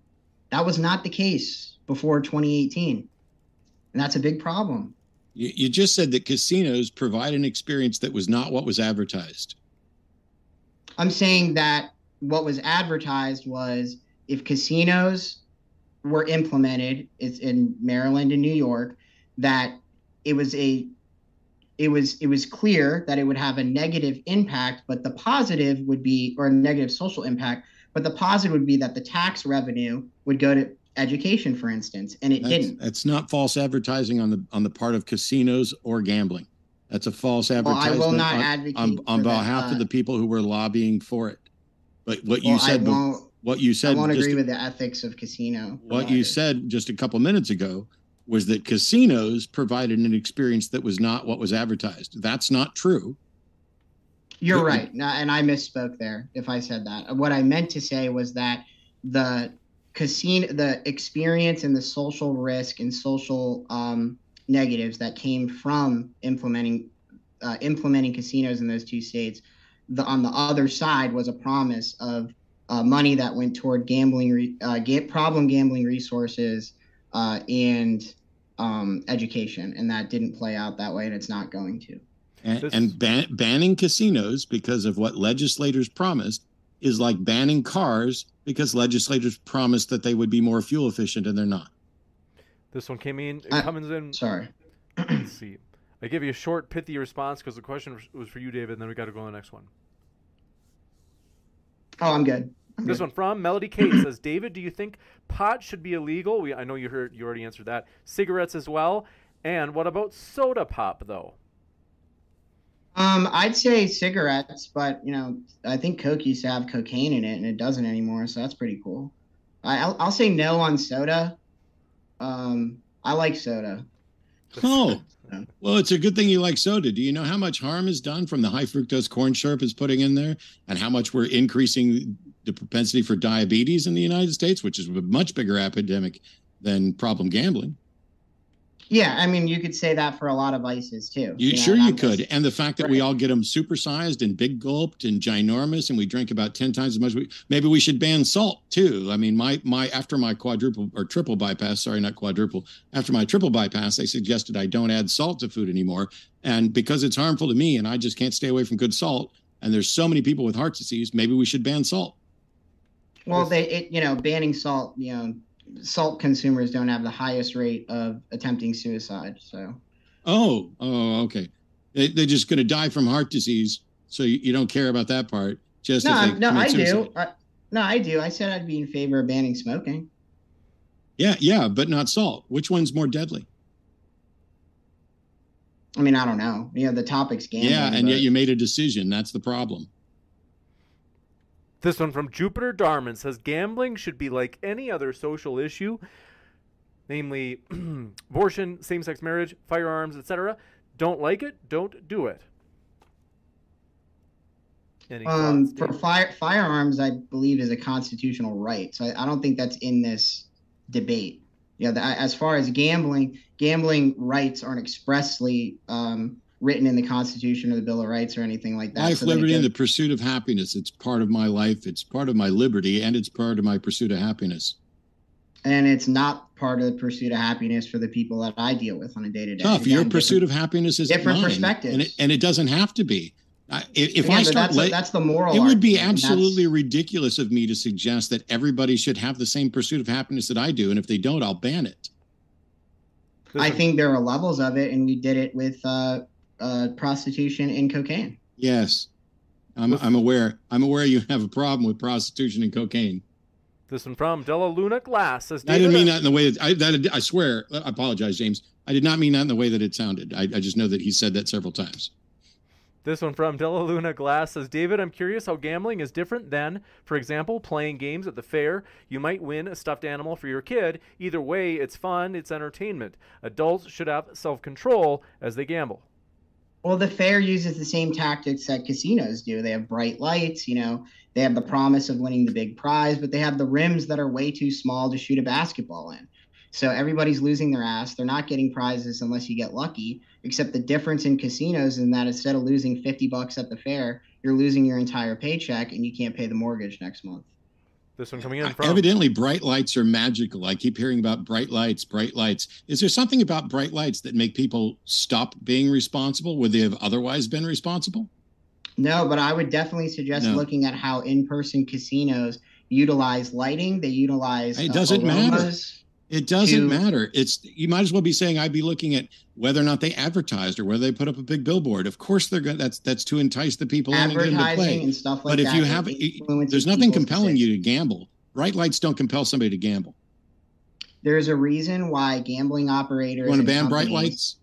That was not the case before 2018. And that's a big problem. You, you just said that casinos provide an experience that was not what was advertised. I'm saying that what was advertised was if casinos were implemented it's in Maryland and New York, that it was a it was it was clear that it would have a negative impact, but the positive would be or a negative social impact, but the positive would be that the tax revenue would go to education, for instance, and it that's, didn't. It's not false advertising on the on the part of casinos or gambling. That's a false advertisement. Well, I will not on, advocate on, on behalf that, uh, of the people who were lobbying for it. But what you well, said, what you said, I won't agree with the ethics of casino. What providers. you said just a couple minutes ago was that casinos provided an experience that was not what was advertised. That's not true. You're right. and I misspoke there if I said that. What I meant to say was that the casino, the experience and the social risk and social um, negatives that came from implementing uh, implementing casinos in those two states, the on the other side was a promise of uh, money that went toward gambling, re- uh, problem gambling resources, uh, and um, education, and that didn't play out that way, and it's not going to. And, and ban- banning casinos because of what legislators promised is like banning cars because legislators promised that they would be more fuel efficient, and they're not. This one came in. It comes in. Sorry. let's see. I give you a short, pithy response because the question was for you, David, and then we got to go on the next one. Oh, I'm good. This one from Melody Kate says, David, do you think pot should be illegal? We, I know you heard you already answered that. Cigarettes as well. And what about soda pop though? Um, I'd say cigarettes, but you know, I think Coke used to have cocaine in it, and it doesn't anymore, so that's pretty cool. I, will I'll say no on soda. Um, I like soda. Oh, well, it's a good thing you like soda. Do you know how much harm is done from the high fructose corn syrup is putting in there, and how much we're increasing the propensity for diabetes in the United States, which is a much bigger epidemic than problem gambling? Yeah, I mean, you could say that for a lot of vices too. You, you know, sure, you could. And the fact that right. we all get them supersized and big gulped and ginormous, and we drink about ten times as much. We, maybe we should ban salt too. I mean, my my after my quadruple or triple bypass, sorry, not quadruple. After my triple bypass, they suggested I don't add salt to food anymore, and because it's harmful to me, and I just can't stay away from good salt. And there's so many people with heart disease. Maybe we should ban salt. Well, they, it, you know, banning salt, you know, salt consumers don't have the highest rate of attempting suicide. So. Oh, oh, okay. They, they're just going to die from heart disease. So you, you, don't care about that part. Just no, no, I do. I, no, I do. I said I'd be in favor of banning smoking. Yeah, yeah, but not salt. Which one's more deadly? I mean, I don't know. You know, the topic's gambling. Yeah, and but... yet you made a decision. That's the problem. This one from Jupiter Darman says gambling should be like any other social issue, namely abortion, same sex marriage, firearms, etc. Don't like it, don't do it. Um, for fire, firearms, I believe is a constitutional right. So I, I don't think that's in this debate. you know, as far as gambling, gambling rights aren't expressly um, written in the Constitution or the Bill of Rights or anything like that. Life, So liberty, and the pursuit of happiness. It's part of my life. It's part of my liberty, and it's part of my pursuit of happiness. and it's not part of the pursuit of happiness for the people that I deal with on a day to day. Tough. Your pursuit of happiness is different mine, perspectives. and it, and it doesn't have to be. I- If, Again, I start, that's, la- that's the moral. it would be argument, and that's- absolutely ridiculous of me to suggest that everybody should have the same pursuit of happiness that I do, and if they don't, I'll ban it. I think there are levels of it, and we did it with uh, uh, prostitution and cocaine. Yes, I'm, I'm aware. I'm aware you have a problem with prostitution and cocaine. This one from Della Luna Glass says, I didn't mean that in the way that I, that I swear. I apologize, James. I did not mean that in the way that it sounded. I, I just know that he said that several times. This one from Della Luna Glass says, David, I'm curious how gambling is different than, for example, playing games at the fair. You might win a stuffed animal for your kid. Either way, it's fun, it's entertainment. Adults should have self control as they gamble. Well, the fair uses the same tactics that casinos do. They have bright lights, you know, they have the promise of winning the big prize, but they have the rims that are way too small to shoot a basketball in. So everybody's losing their ass. They're not getting prizes unless you get lucky. Except the difference in casinos is that instead of losing 50 bucks at the fair, you're losing your entire paycheck and you can't pay the mortgage next month. This one coming in from Evidently, bright lights are magical. I keep hearing about bright lights, bright lights. Is there something about bright lights that make people stop being responsible where they have otherwise been responsible? No, but I would definitely suggest No. looking at how in-person casinos utilize lighting. They utilize It uh, doesn't matter. It doesn't To- matter. It's you might as well be saying I'd be looking at whether or not they advertised or whether they put up a big billboard. Of course, they're going. That's that's to entice the people in and get them to advertising play. and stuff like that. But if you have, there's nothing compelling you to gamble. Bright lights don't compel somebody to gamble. There's a reason why gambling operators. You want to ban bright lights?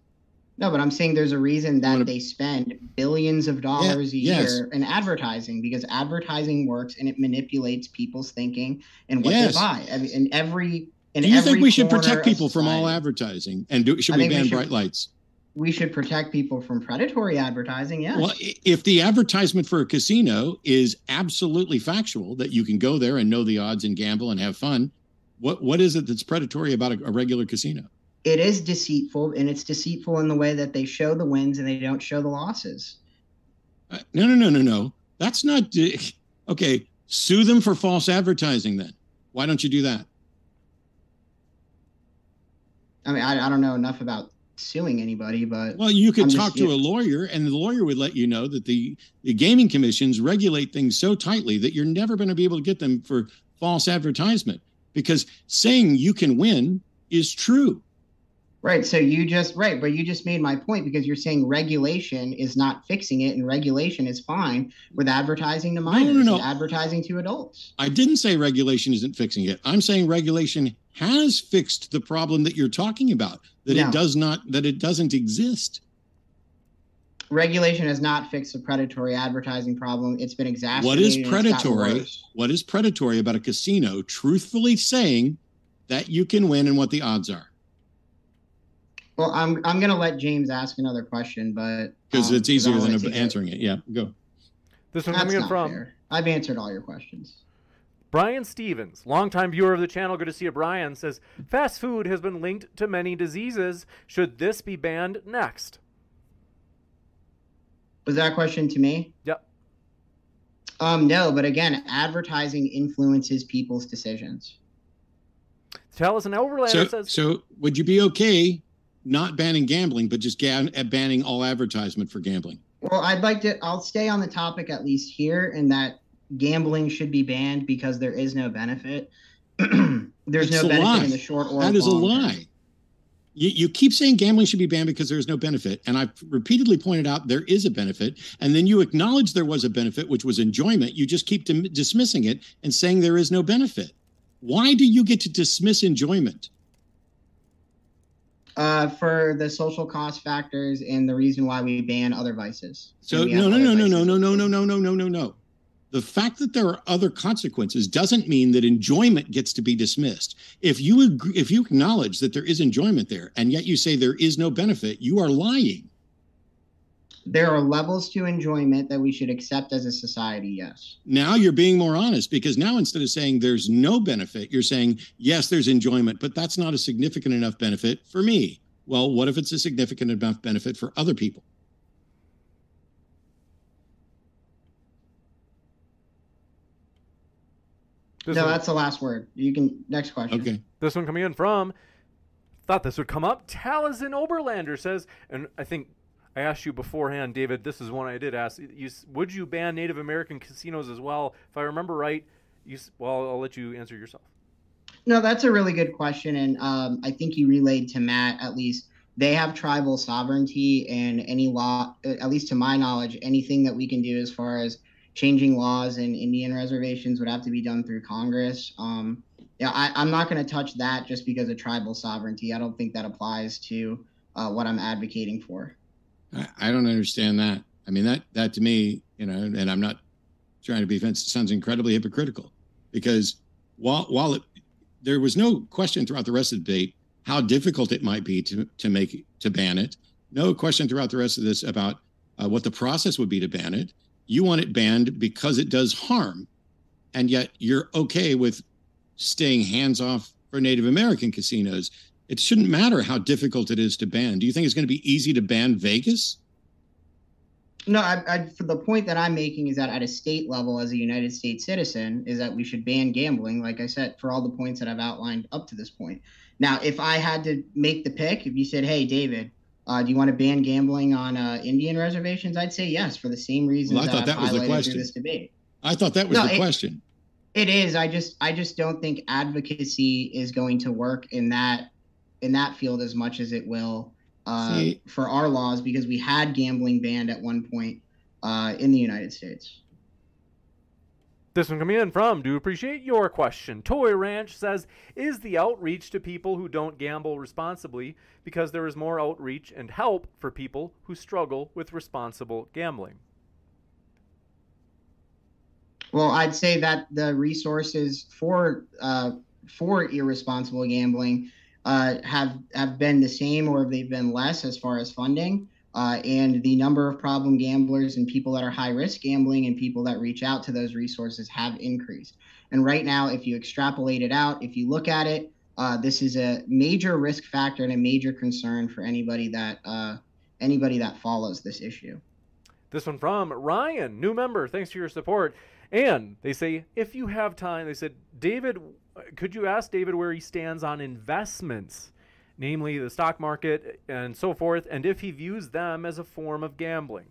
No, but I'm saying there's a reason that wanna- they spend billions of dollars a yes. year in advertising because advertising works and it manipulates people's thinking and what Yes. they buy. I mean, in every Do you think we should protect people from all advertising? And do, should we think we ban should- bright lights? We should protect people from predatory advertising. Yes. Well, if the advertisement for a casino is absolutely factual, that you can go there and know the odds and gamble and have fun, what what is it that's predatory about a, a regular casino? it is deceitful and it's deceitful in the way that they show the wins and they don't show the losses. Uh, no, no, no, no, no. That's not okay. Sue them for false advertising. Then why don't you do that? I mean, I, I don't know enough about suing anybody, but Well, you could I'm just- talk to a lawyer, and the lawyer would let you know that the, the gaming commissions regulate things so tightly that you're never going to be able to get them for false advertisement because saying you can win is true. right. So you just right, but you just made my point because you're saying regulation is not fixing it, and regulation is fine with advertising to no, minors no. and advertising to adults. I didn't say regulation isn't fixing it. I'm saying regulation has fixed the problem that you're talking about. That No. it does not that it doesn't exist. Regulation has not fixed the predatory advertising problem. It's been exacerbated. What is and it's gotten predatory? What is predatory about a casino truthfully saying that you can win and what the odds are? Well, I'm I'm gonna let James ask another question, but Because um, it's 'cause I easier than take it- answering it. Yeah, go. This one That's coming in from fair. I've answered all your questions. Brian Stevens, longtime viewer of the channel. Good to see you, Brian. Says fast food has been linked to many diseases. Should this be banned next? Was that a question to me? Yep. Um, no, but again, advertising influences people's decisions. Tell us an overlay. So, says so would you be okay not banning gambling, but just ga- uh, banning all advertisement for gambling? Well, I'd like to. I'll stay on the topic at least here, in that gambling should be banned because there is no benefit. There's That's no benefit lie. in the short or That is a long term. lie. You, you keep saying gambling should be banned because there's no benefit. And I've repeatedly pointed out there is a benefit. And then you acknowledge there was a benefit, which was enjoyment. You just keep dim- dismissing it and saying there is no benefit. Why do you get to dismiss enjoyment? Uh, for the social cost factors and the reason why we ban other vices. So no, no, no, no, no, no, no, no, no, no, no, no, no. The fact that there are other consequences doesn't mean that enjoyment gets to be dismissed. If you agree, if you acknowledge that there is enjoyment there, and yet you say there is no benefit, you are lying. There are levels to enjoyment that we should accept as a society, yes. Now you're being more honest because now instead of saying there's no benefit, you're saying, yes, there's enjoyment, but that's not a significant enough benefit for me. Well, what if it's a significant enough benefit for other people? This no, one, that's the last word. You can next question. Okay. This one coming in from thought this would come up. Taliesin Oberlander says, and I think I asked you beforehand, David. This is one I did ask. You, would you ban Native American casinos as well? If I remember right, you well, I'll let you answer yourself. No, that's a really good question, and um, I think you relayed to Matt at least. They have tribal sovereignty, and any law, at least to my knowledge, anything that we can do as far as changing laws in Indian reservations would have to be done through Congress. Um, yeah, I, am not going to touch that just because of tribal sovereignty. I don't think that applies to uh, what I'm advocating for. I, I, don't understand that. I mean, that that to me, you know, and I'm not trying to be offensive. Sounds incredibly hypocritical because while while it, there was no question throughout the rest of the debate how difficult it might be to to make to ban it. No question throughout the rest of this about uh, what the process would be to ban it you want it banned because it does harm and yet you're okay with staying hands off for native american casinos. It shouldn't matter how difficult it is to ban. Do you think it's going to be easy to ban vegas? No I, I, for the point that i'm making is that at a state level as a united states citizen is that we should ban gambling like i said for all the points that i've outlined up to this point. Now if i had to make the pick if you said hey david uh, do you want to ban gambling on uh, Indian reservations? I'd say yes, for the same reasons. Well, I thought that, that was the question. This debate. I thought that was no, the it, question. It is. I just, I just don't think advocacy is going to work in that, in that field as much as it will uh, for our laws because we had gambling banned at one point uh, in the United States. This one coming in from Do Appreciate Your Question. Toy Ranch says Is the outreach to people who don't gamble responsibly because there is more outreach and help for people who struggle with responsible gambling? Well, I'd say that the resources for uh, for irresponsible gambling uh, have have been the same or have they've been less as far as funding. Uh, and the number of problem gamblers and people that are high risk gambling and people that reach out to those resources have increased. And right now, if you extrapolate it out, if you look at it, uh, this is a major risk factor and a major concern for anybody that uh, anybody that follows this issue. This one from Ryan, new member. Thanks for your support. And they say, if you have time, they said, David, could you ask David where he stands on investments? Namely the stock market and so forth, and if he views them as a form of gambling.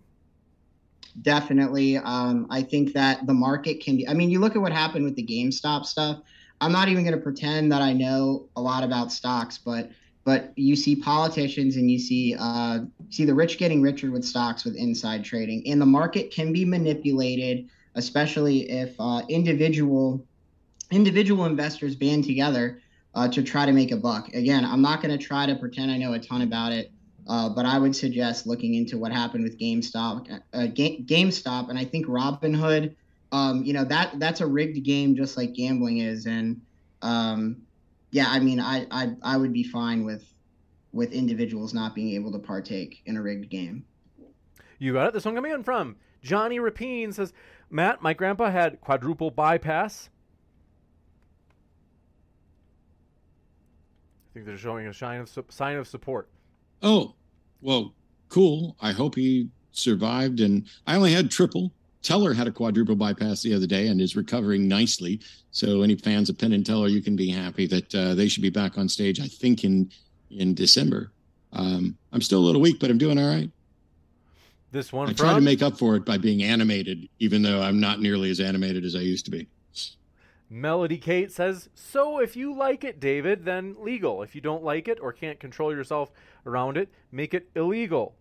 Definitely. Um, I think that the market can be. I mean, you look at what happened with the GameStop stuff. I'm not even going to pretend that I know a lot about stocks, but but you see politicians and you see uh, see the rich getting richer with stocks with inside trading, and the market can be manipulated, especially if uh, individual individual investors band together uh, to try to make a buck. Again, I'm not going to try to pretend I know a ton about it, uh, but I would suggest looking into what happened with GameStop. Uh, Ga- GameStop, and I think Robinhood. Um, you know that that's a rigged game, just like gambling is. And um, yeah, I mean, I, I I would be fine with with individuals not being able to partake in a rigged game. You got it. This one coming in from Johnny Rapine says, Matt, my grandpa had quadruple bypass think they're showing a sign of sign of support. Oh, well, cool. I hope he survived. And I only had triple. Teller had a quadruple bypass the other day and is recovering nicely. So any fans of Penn and Teller, you can be happy that uh, they should be back on stage. I think in in December. Um, I'm still a little weak, but I'm doing all right. This one. I from... try to make up for it by being animated, even though I'm not nearly as animated as I used to be. Melody Kate says, So if you like it, David, then legal. If you don't like it or can't control yourself around it, make it illegal.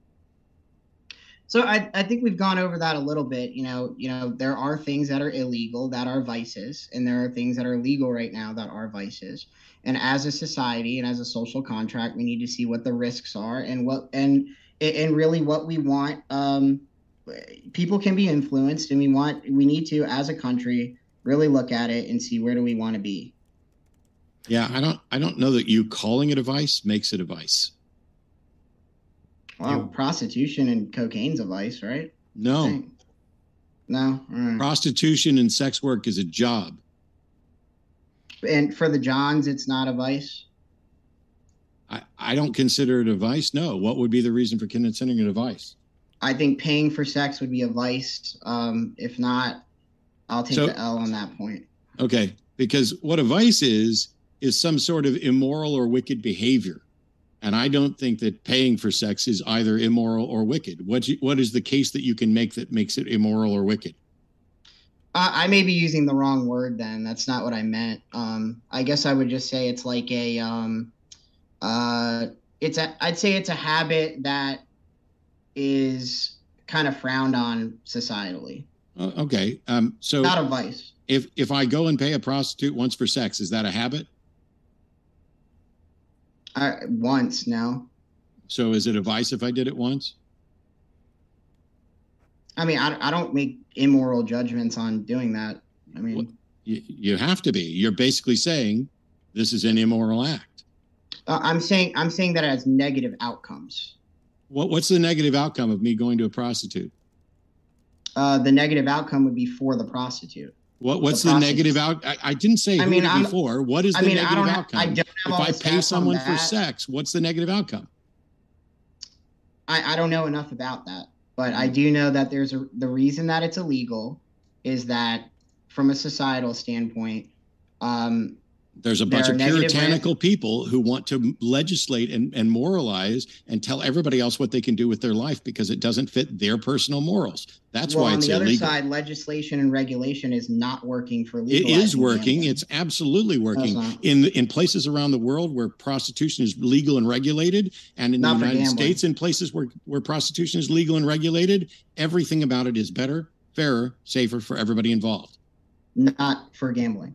So I, I think we've gone over that a little bit. You know, you know, there are things that are illegal that are vices, and there are things that are legal right now that are vices. And as a society and as a social contract, we need to see what the risks are and what and and really what we want. Um, people can be influenced, and we want we need to as a country really look at it and see where do we want to be. Yeah, I don't I don't know that you calling it a vice makes it a vice. Well, prostitution and cocaine's a vice, right? No. No. Right. prostitution and sex work is a job. And for the Johns, it's not a vice. I, I don't consider it a vice. No. What would be the reason for considering it a vice? I think paying for sex would be a vice. Um, if not, I'll take So- the L on that point. Okay. Because what a vice is, is some sort of immoral or wicked behavior. And I don't think that paying for sex is either immoral or wicked. What, you, what is the case that you can make that makes it immoral or wicked? Uh, I may be using the wrong word then. That's not what I meant. Um, I guess I would just say it's like a, um, uh, it's a, I'd say it's a habit that is kind of frowned on societally, okay. Um, so not a vice. if if I go and pay a prostitute once for sex, is that a habit? I, once, no. So is it a vice if I did it once? I mean, I, I don't make immoral judgments on doing that. I mean, What- You, you have to be. You're basically saying this is an immoral act. uh, I'm saying I'm saying that it has negative outcomes. What what's the negative outcome of me going to a prostitute? Uh, the negative outcome would be for the prostitute. What what's The the, negative out? I, I didn't say I mean, before. What is the I mean, I negative don't. Have, outcome? I if I pay someone for sex, what's the negative outcome? I, I don't know enough about that, but. I do know that there's a the reason that it's illegal is that from a societal standpoint, um, There's a bunch of puritanical people who want to legislate and, and moralize and tell everybody else what they can do with their life because it doesn't fit their personal morals. That's well, why on it's the other side, legislation and regulation is not working for It It is working. gambling. It's absolutely working in in places around the world where prostitution is legal and regulated, and in Not the United. States, in places where where prostitution is legal and regulated. Everything about it is better, fairer, safer for everybody involved. not for gambling.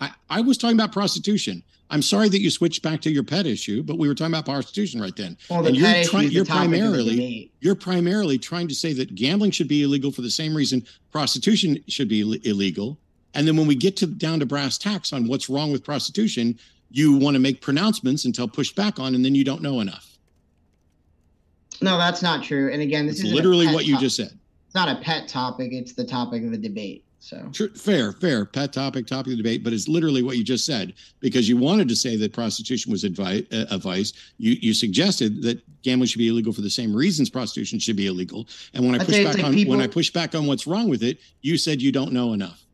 I, I was talking about prostitution. I'm sorry that you switched back to your pet issue, but we were talking about prostitution right then. Well, the And you're pet issue try- is the you're topic of the primarily- You're primarily trying to say that gambling should be illegal for the same reason prostitution should be Ill- illegal. And then when we get to down to brass tacks on what's wrong with prostitution, you want to make pronouncements until pushed back on, and then you don't know enough. No, that's not true. And again, this is literally what you just said. It's not a pet topic. It's the topic of the debate. So Sure, fair, fair. Pet topic, topic of debate, but it's literally what you just said because you wanted to say that prostitution was advi- uh, a vice. You you suggested that gambling should be illegal for the same reasons prostitution should be illegal. And when I I'd push back like on people- when I push back on what's wrong with it, you said you don't know enough.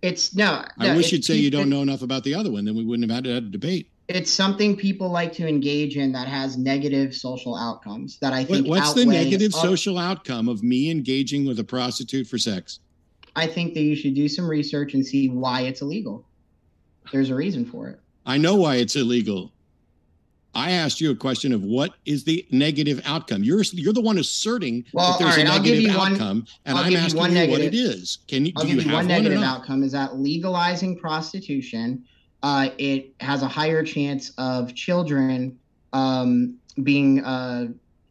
it's no. I wish you'd say you don't know enough about the other one, then we wouldn't have had to have a debate. It's something people like to engage in that has negative social outcomes that I What, think. what's the negative social outcome of me engaging with a prostitute for sex? I think that you should do some research and see why it's illegal. There's a reason for it. I know why it's illegal. I asked you a question of what is the negative outcome. You're you're the one asserting Well, that there's right, a negative you one- outcome, and I'll I'm you asking one you what it is. Can you I'll do you you have one one negative outcome is that legalizing prostitution, uh, it has a higher chance of children um, being uh,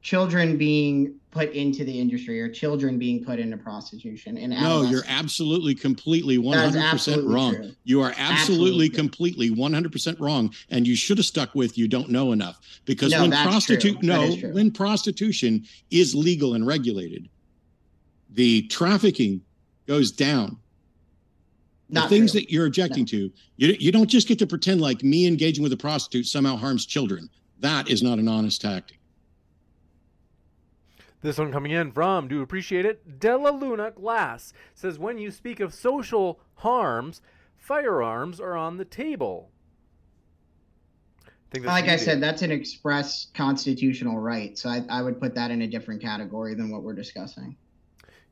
children being put into the industry or children being put into prostitution. And No, you're absolutely completely 100% absolutely wrong. true. You are absolutely, Absolutely completely 100% wrong and you should have stuck with you don't know enough because No, when prostitute no, when prostitution is legal and regulated, the trafficking goes down. The Not things true. that you're objecting to, you, you don't just get to pretend like me engaging with a prostitute somehow harms children. That is not an honest tactic. This one coming in from, do appreciate it, Della Luna Glass says when you speak of social harms, firearms are on the table. Like I said, that's an express constitutional right. So I, I would put that in a different category than what we're discussing.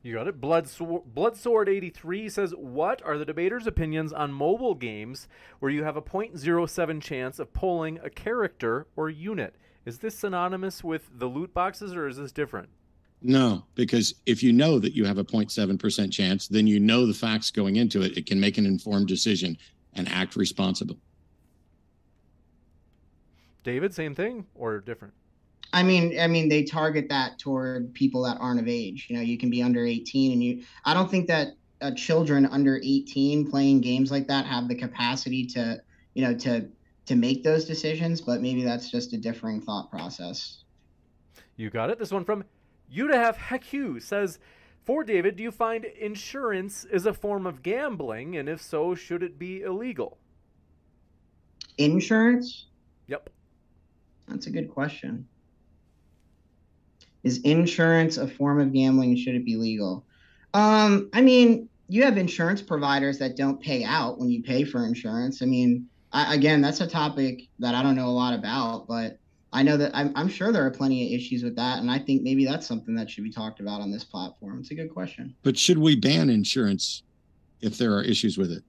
You got it. Blood Bloodsword 83 says, What are the debaters' opinions on mobile games where you have a 0.07 chance of pulling a character or unit? Is this synonymous with the loot boxes or is this different? No, because if you know that you have a 0.7% chance, then you know the facts going into it. It can make an informed decision and act responsible. David, same thing or different? I mean, I mean, they target that toward people that aren't of age. You know, you can be under 18, and you. I don't think that uh, children under 18 playing games like that have the capacity to, you know, to to make those decisions. But maybe that's just a differing thought process. You got it. This one from Udahaf Hekhu says, For David, do you find insurance is a form of gambling? And if so, should it be illegal? Insurance? Yep. That's a good question. Is insurance a form of gambling? Should it be legal? Um, I mean, you have insurance providers that don't pay out when you pay for insurance. I mean, I, again, that's a topic that I don't know a lot about, but I know that I'm, I'm sure there are plenty of issues with that, and I think maybe that's something that should be talked about on this platform. It's a good question. But should we ban insurance if there are issues with it?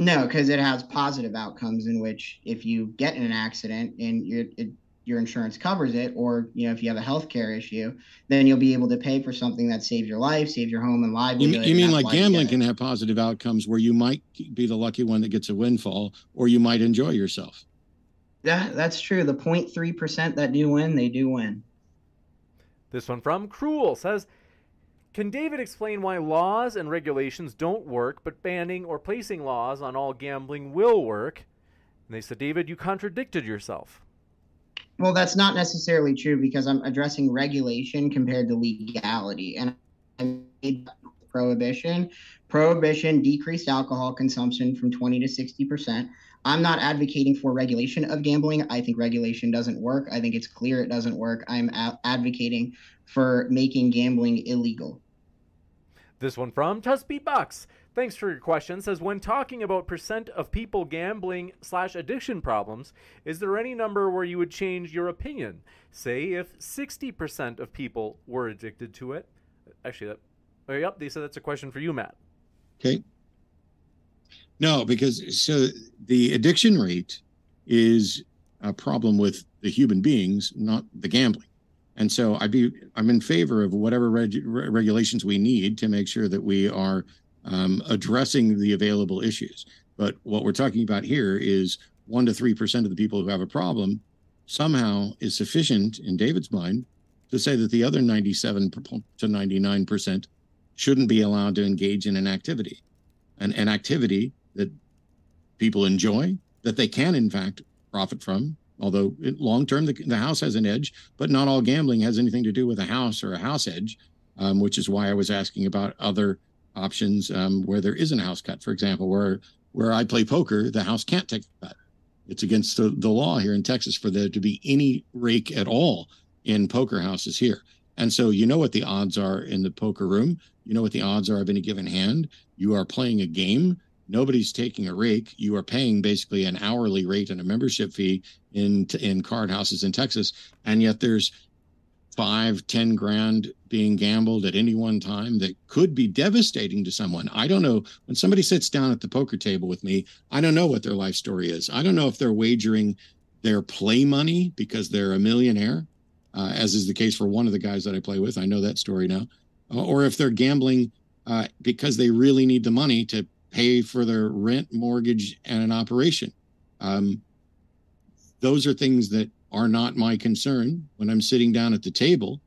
No, because it has positive outcomes in which if you get in an accident and you're, it, your insurance covers it, or you know if you have a health care issue, then you'll be able to pay for something that saves your life, saves your home and You, livelihood. mean- you mean like gambling can have positive outcomes where you might be the lucky one that gets a windfall, or you might enjoy yourself? Yeah, that's true. The 0.3 percent that do win, they do win. This one from Cruel says, Can David explain why laws and regulations don't work, but banning or placing laws on all gambling will work? And they said, David, you contradicted yourself. Well, that's not necessarily true because I'm addressing regulation compared to legality, and I made prohibition. Prohibition decreased alcohol consumption from 20 to 60 percent. I'm not advocating for regulation of gambling. I think regulation doesn't work. I think it's clear it doesn't work. I'm a- advocating for making gambling illegal. This one from Tuss Beatbox. Thanks for your question. Says when talking about percent of people gambling slash addiction problems, is there any number where you would change your opinion? Say if sixty percent of people were addicted to it. Actually, that. Oh, yep. They said that's a question for you, Matt. Okay. No, because so the addiction rate is a problem with the human beings, not the gambling. And so I'd be I'm in favor of whatever reg, re- regulations we need to make sure that we are um, addressing the available issues. But what we're talking about here is one to three percent of the people who have a problem somehow is sufficient in David's mind to say that the other 97 to 99 percent shouldn't be allowed to engage in an activity an, an activity that people enjoy, that they can, in fact, profit from. Although long term, the, the house has an edge, but not all gambling has anything to do with a house or a house edge, um, which is why I was asking about other options um, where there isn't a house cut. For example, where where I play poker, the house can't take a cut. It's against the, the law here in Texas for there to be any rake at all in poker houses here. And so you know what the odds are in the poker room. You know what the odds are of any given hand. You are playing a game. Nobody's taking a rake. You are paying basically an hourly rate and a membership fee in in card houses in Texas, and yet there's five, ten grand being gambled at any one time that could be devastating to someone. I don't know when somebody sits down at the poker table with me. I don't know what their life story is. I don't know if they're wagering their play money because they're a millionaire, uh, as is the case for one of the guys that I play with. I know that story now, uh, or if they're gambling uh, because they really need the money to pay for their rent, mortgage, and an operation. Um, those are things that are not my concern when I'm sitting down at the table.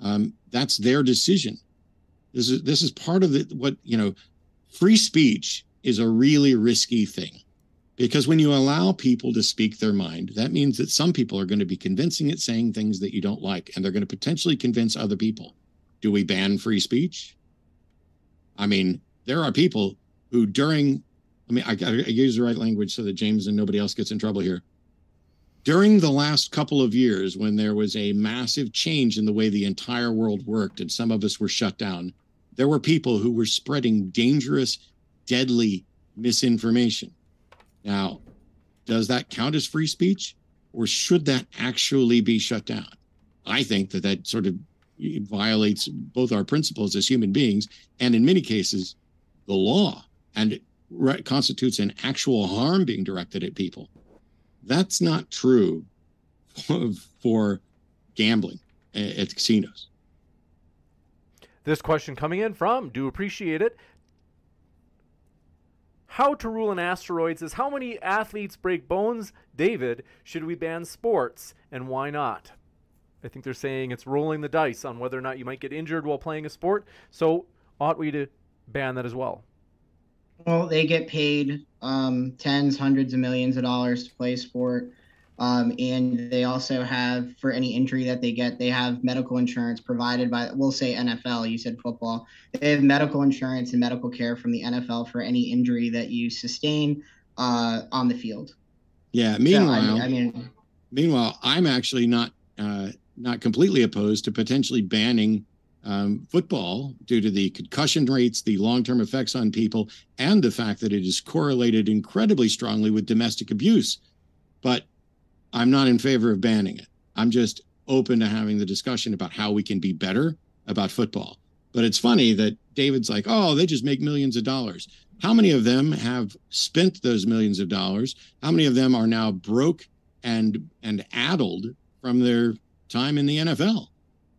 Um, that's their decision. This is this is part of the what you know. Free speech is a really risky thing because when you allow people to speak their mind, that means that some people are going to be convincing it, saying things that you don't like, and they're going to potentially convince other people. Do we ban free speech? I mean, there are people who during, I mean, I, I use the right language so that James and nobody else gets in trouble here. During the last couple of years, when there was a massive change in the way the entire world worked and some of us were shut down, there were people who were spreading dangerous, deadly misinformation. Now, does that count as free speech or should that actually be shut down? I think that that sort of violates both our principles as human beings and in many cases the law and it constitutes an actual harm being directed at people that's not true for gambling at casinos This question coming in from do appreciate it. How to rule in asteroids is how many athletes break bones? David, should we ban sports and why not? I think they're saying it's rolling the dice on whether or not you might get injured while playing a sport. So ought we to ban that as well? Well, they get paid um, tens, hundreds of millions of dollars to play sport. Um, and they also have, for any injury that they get, they have medical insurance provided by, we'll say NFL, you said football. They have medical insurance and medical care from the NFL for any injury that you sustain uh, on the field. Yeah. Meanwhile, so, I, I, mean, meanwhile, I'm actually not uh, not completely opposed to potentially banning um, football due to the concussion rates, the long term effects on people, and the fact that it is correlated incredibly strongly with domestic abuse. But I'm not in favor of banning it. I'm just open to having the discussion about how we can be better about football. But it's funny that David's like, oh, they just make millions of dollars. How many of them have spent those millions of dollars? How many of them are now broke and and addled from their time in the NFL?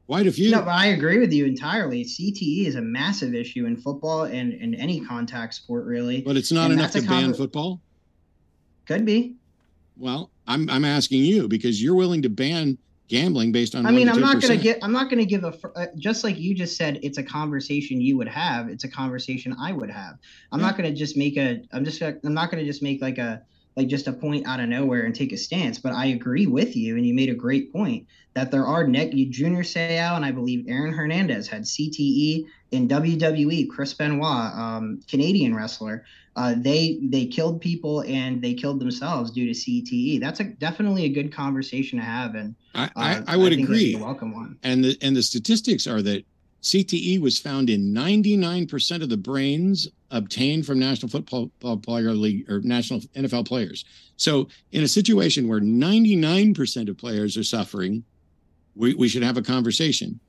Quite a few. No, but I agree with you entirely. CTE is a massive issue in football and in any contact sport, really. But it's not and enough to ban football. Could be. Well, I'm I'm asking you because you're willing to ban gambling based on. I mean, I'm not going to get. I'm not going to give a. Uh, just like you just said, it's a conversation you would have. It's a conversation I would have. I'm yeah. not going to just make a. I'm just. I'm not going to just make like a like just a point out of nowhere and take a stance. But I agree with you, and you made a great point that there are neck. Junior Seau and I believe Aaron Hernandez had CTE in WWE. Chris Benoit, um, Canadian wrestler, uh, they they killed people and they killed themselves due to CTE. That's a definitely a good conversation to have, and uh, I, I, would I agree. welcome one. And the and the statistics are that CTE was found in 99% of the brains obtained from National Football Player League or National NFL players. So, in a situation where 99% of players are suffering, we, we should have a conversation.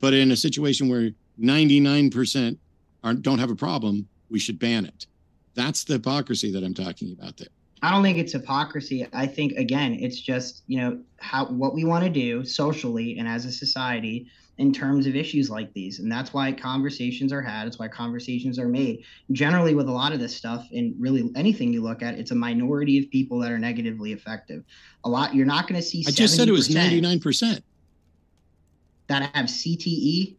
But in a situation where 99% aren't, don't have a problem, we should ban it. That's the hypocrisy that I'm talking about there. I don't think it's hypocrisy. I think again, it's just you know how what we want to do socially and as a society in terms of issues like these, and that's why conversations are had. It's why conversations are made. Generally, with a lot of this stuff, and really anything you look at, it's a minority of people that are negatively effective. A lot you're not going to see. I just said it was 99 percent that have CTE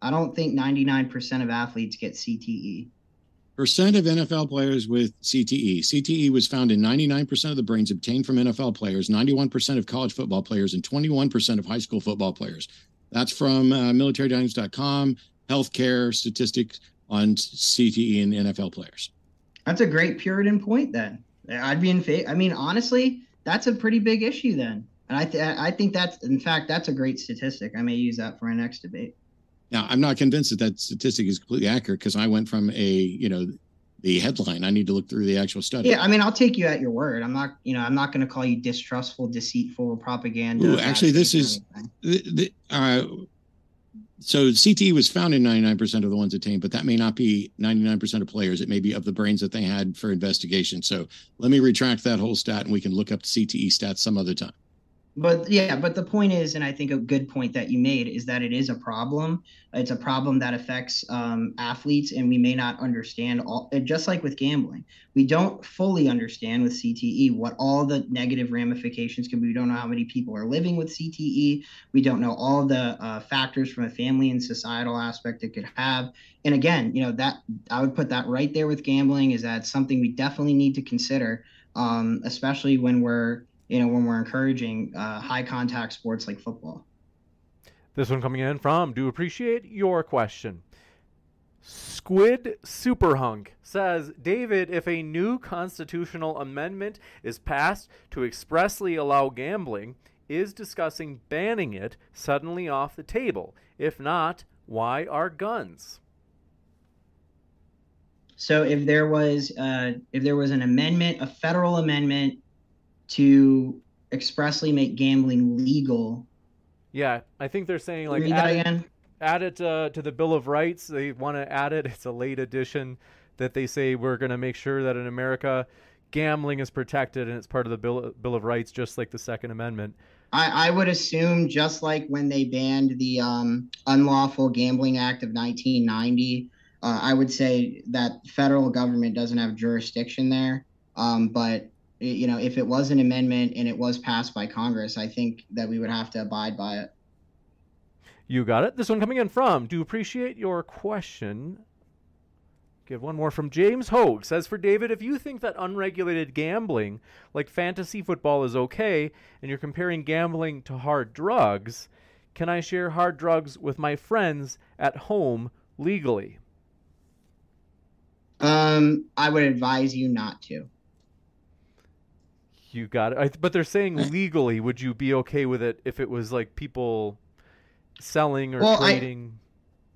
I don't think 99% of athletes get CTE. Percent of NFL players with CTE. CTE was found in 99% of the brains obtained from NFL players, 91% of college football players, and 21% of high school football players. That's from uh, militarydimes.com, healthcare statistics on CTE in NFL players. That's a great Puritan point then. I'd be in favor. I mean, honestly, that's a pretty big issue then. And I, th- I think that's, in fact, that's a great statistic. I may use that for our next debate. Now, I'm not convinced that that statistic is completely accurate because I went from a, you know, the headline. I need to look through the actual study. Yeah, I mean, I'll take you at your word. I'm not, you know, I'm not going to call you distrustful, deceitful, propaganda. Ooh, actually, this is the, the, uh, so CTE was found in 99% of the ones attained, but that may not be 99% of players. It may be of the brains that they had for investigation. So let me retract that whole stat, and we can look up CTE stats some other time but yeah but the point is and i think a good point that you made is that it is a problem. It's a problem that affects um, athletes and we may not understand all just like with gambling we don't fully understand with cte what all the negative ramifications can be. We don't know how many people are living with cte we don't know all the uh, factors from a family and societal aspect it could have. And again you know that i would put that right there with gambling is that something we definitely need to consider um, especially when we're you know, when we're encouraging uh, high contact sports like football. This one coming in from Do Appreciate Your Question. Squid Superhunk says, David, if a new constitutional amendment is passed to expressly allow gambling, is discussing banning it suddenly off the table? If not, why are guns? So if there was uh, if there was an amendment, a federal amendment to expressly make gambling legal. Yeah, I think they're saying like add it, add it uh, to the Bill of Rights. They want to add it. It's a late addition that they say we're going to make sure that in America gambling is protected and it's part of the Bill, Bill of Rights, just like the Second Amendment. I, I would assume just like when they banned the um, Unlawful Gambling Act of 1990, uh, I would say that federal government doesn't have jurisdiction there. Um, but you know, if it was an amendment and it was passed by Congress, I think that we would have to abide by it. You got it. This one coming in from. Do appreciate your question. Give one more from James Hogue. Says for David, if you think that unregulated gambling, like fantasy football, is okay, and you're comparing gambling to hard drugs, can I share hard drugs with my friends at home legally? Um, I would advise you not to. You got it. I, but they're saying legally. Would you be okay with it if it was like people selling or Well, I- trading?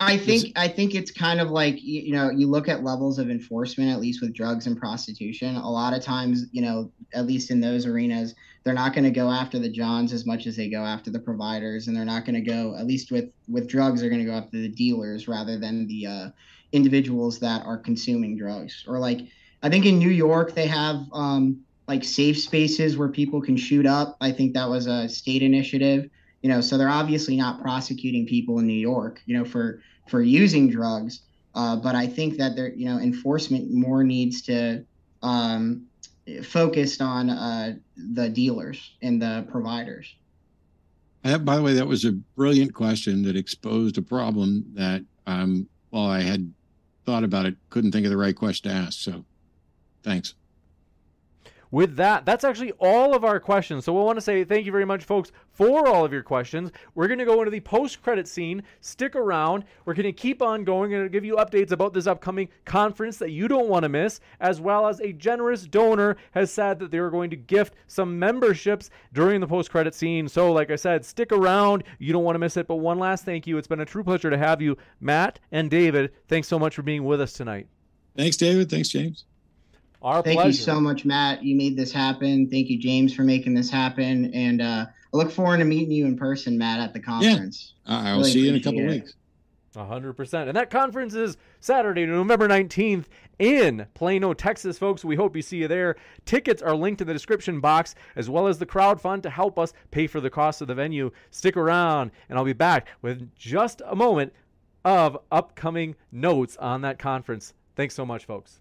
I Is think I think it's kind of like you, you know you look at levels of enforcement at least with drugs and prostitution. A lot of times, you know, at least in those arenas, they're not going to go after the johns as much as they go after the providers, and they're not going to go at least with with drugs. They're going to go after the dealers rather than the uh, individuals that are consuming drugs. Or like I think in New York they have um, like safe spaces where people can shoot up. I think that was a state initiative. You know, so they're obviously not prosecuting people in New York. You know, for for using drugs. Uh, but I think that there, you know, enforcement more needs to um, focused on uh, the dealers and the providers. That, by the way, that was a brilliant question that exposed a problem that, um, while I had thought about it, couldn't think of the right question to ask. So, thanks. With that, that's actually all of our questions. So we want to say thank you very much, folks, for all of your questions. We're going to go into the post-credit scene. Stick around. We're going to keep on going. To give you updates about this upcoming conference that you don't want to miss, as well as a generous donor has said that they are going to gift some memberships during the post-credit scene. So, like I said, stick around. You don't want to miss it. But one last thank you. It's been a true pleasure to have you, Matt and David. Thanks so much for being with us tonight. Thanks, David. Thanks, James. Our Thank pleasure. you so much, Matt. You made this happen. Thank you, James, for making this happen. And uh, I look forward to meeting you in person, Matt, at the conference. I- I'll Really see you in a couple it. weeks. A hundred percent. And that conference is Saturday, November 19th in Plano, Texas, folks. We hope you see you there. Tickets are linked in the description box, as well as the crowd fund to help us pay for the cost of the venue. Stick around, and I'll be back with just a moment of upcoming notes on that conference. Thanks so much, folks.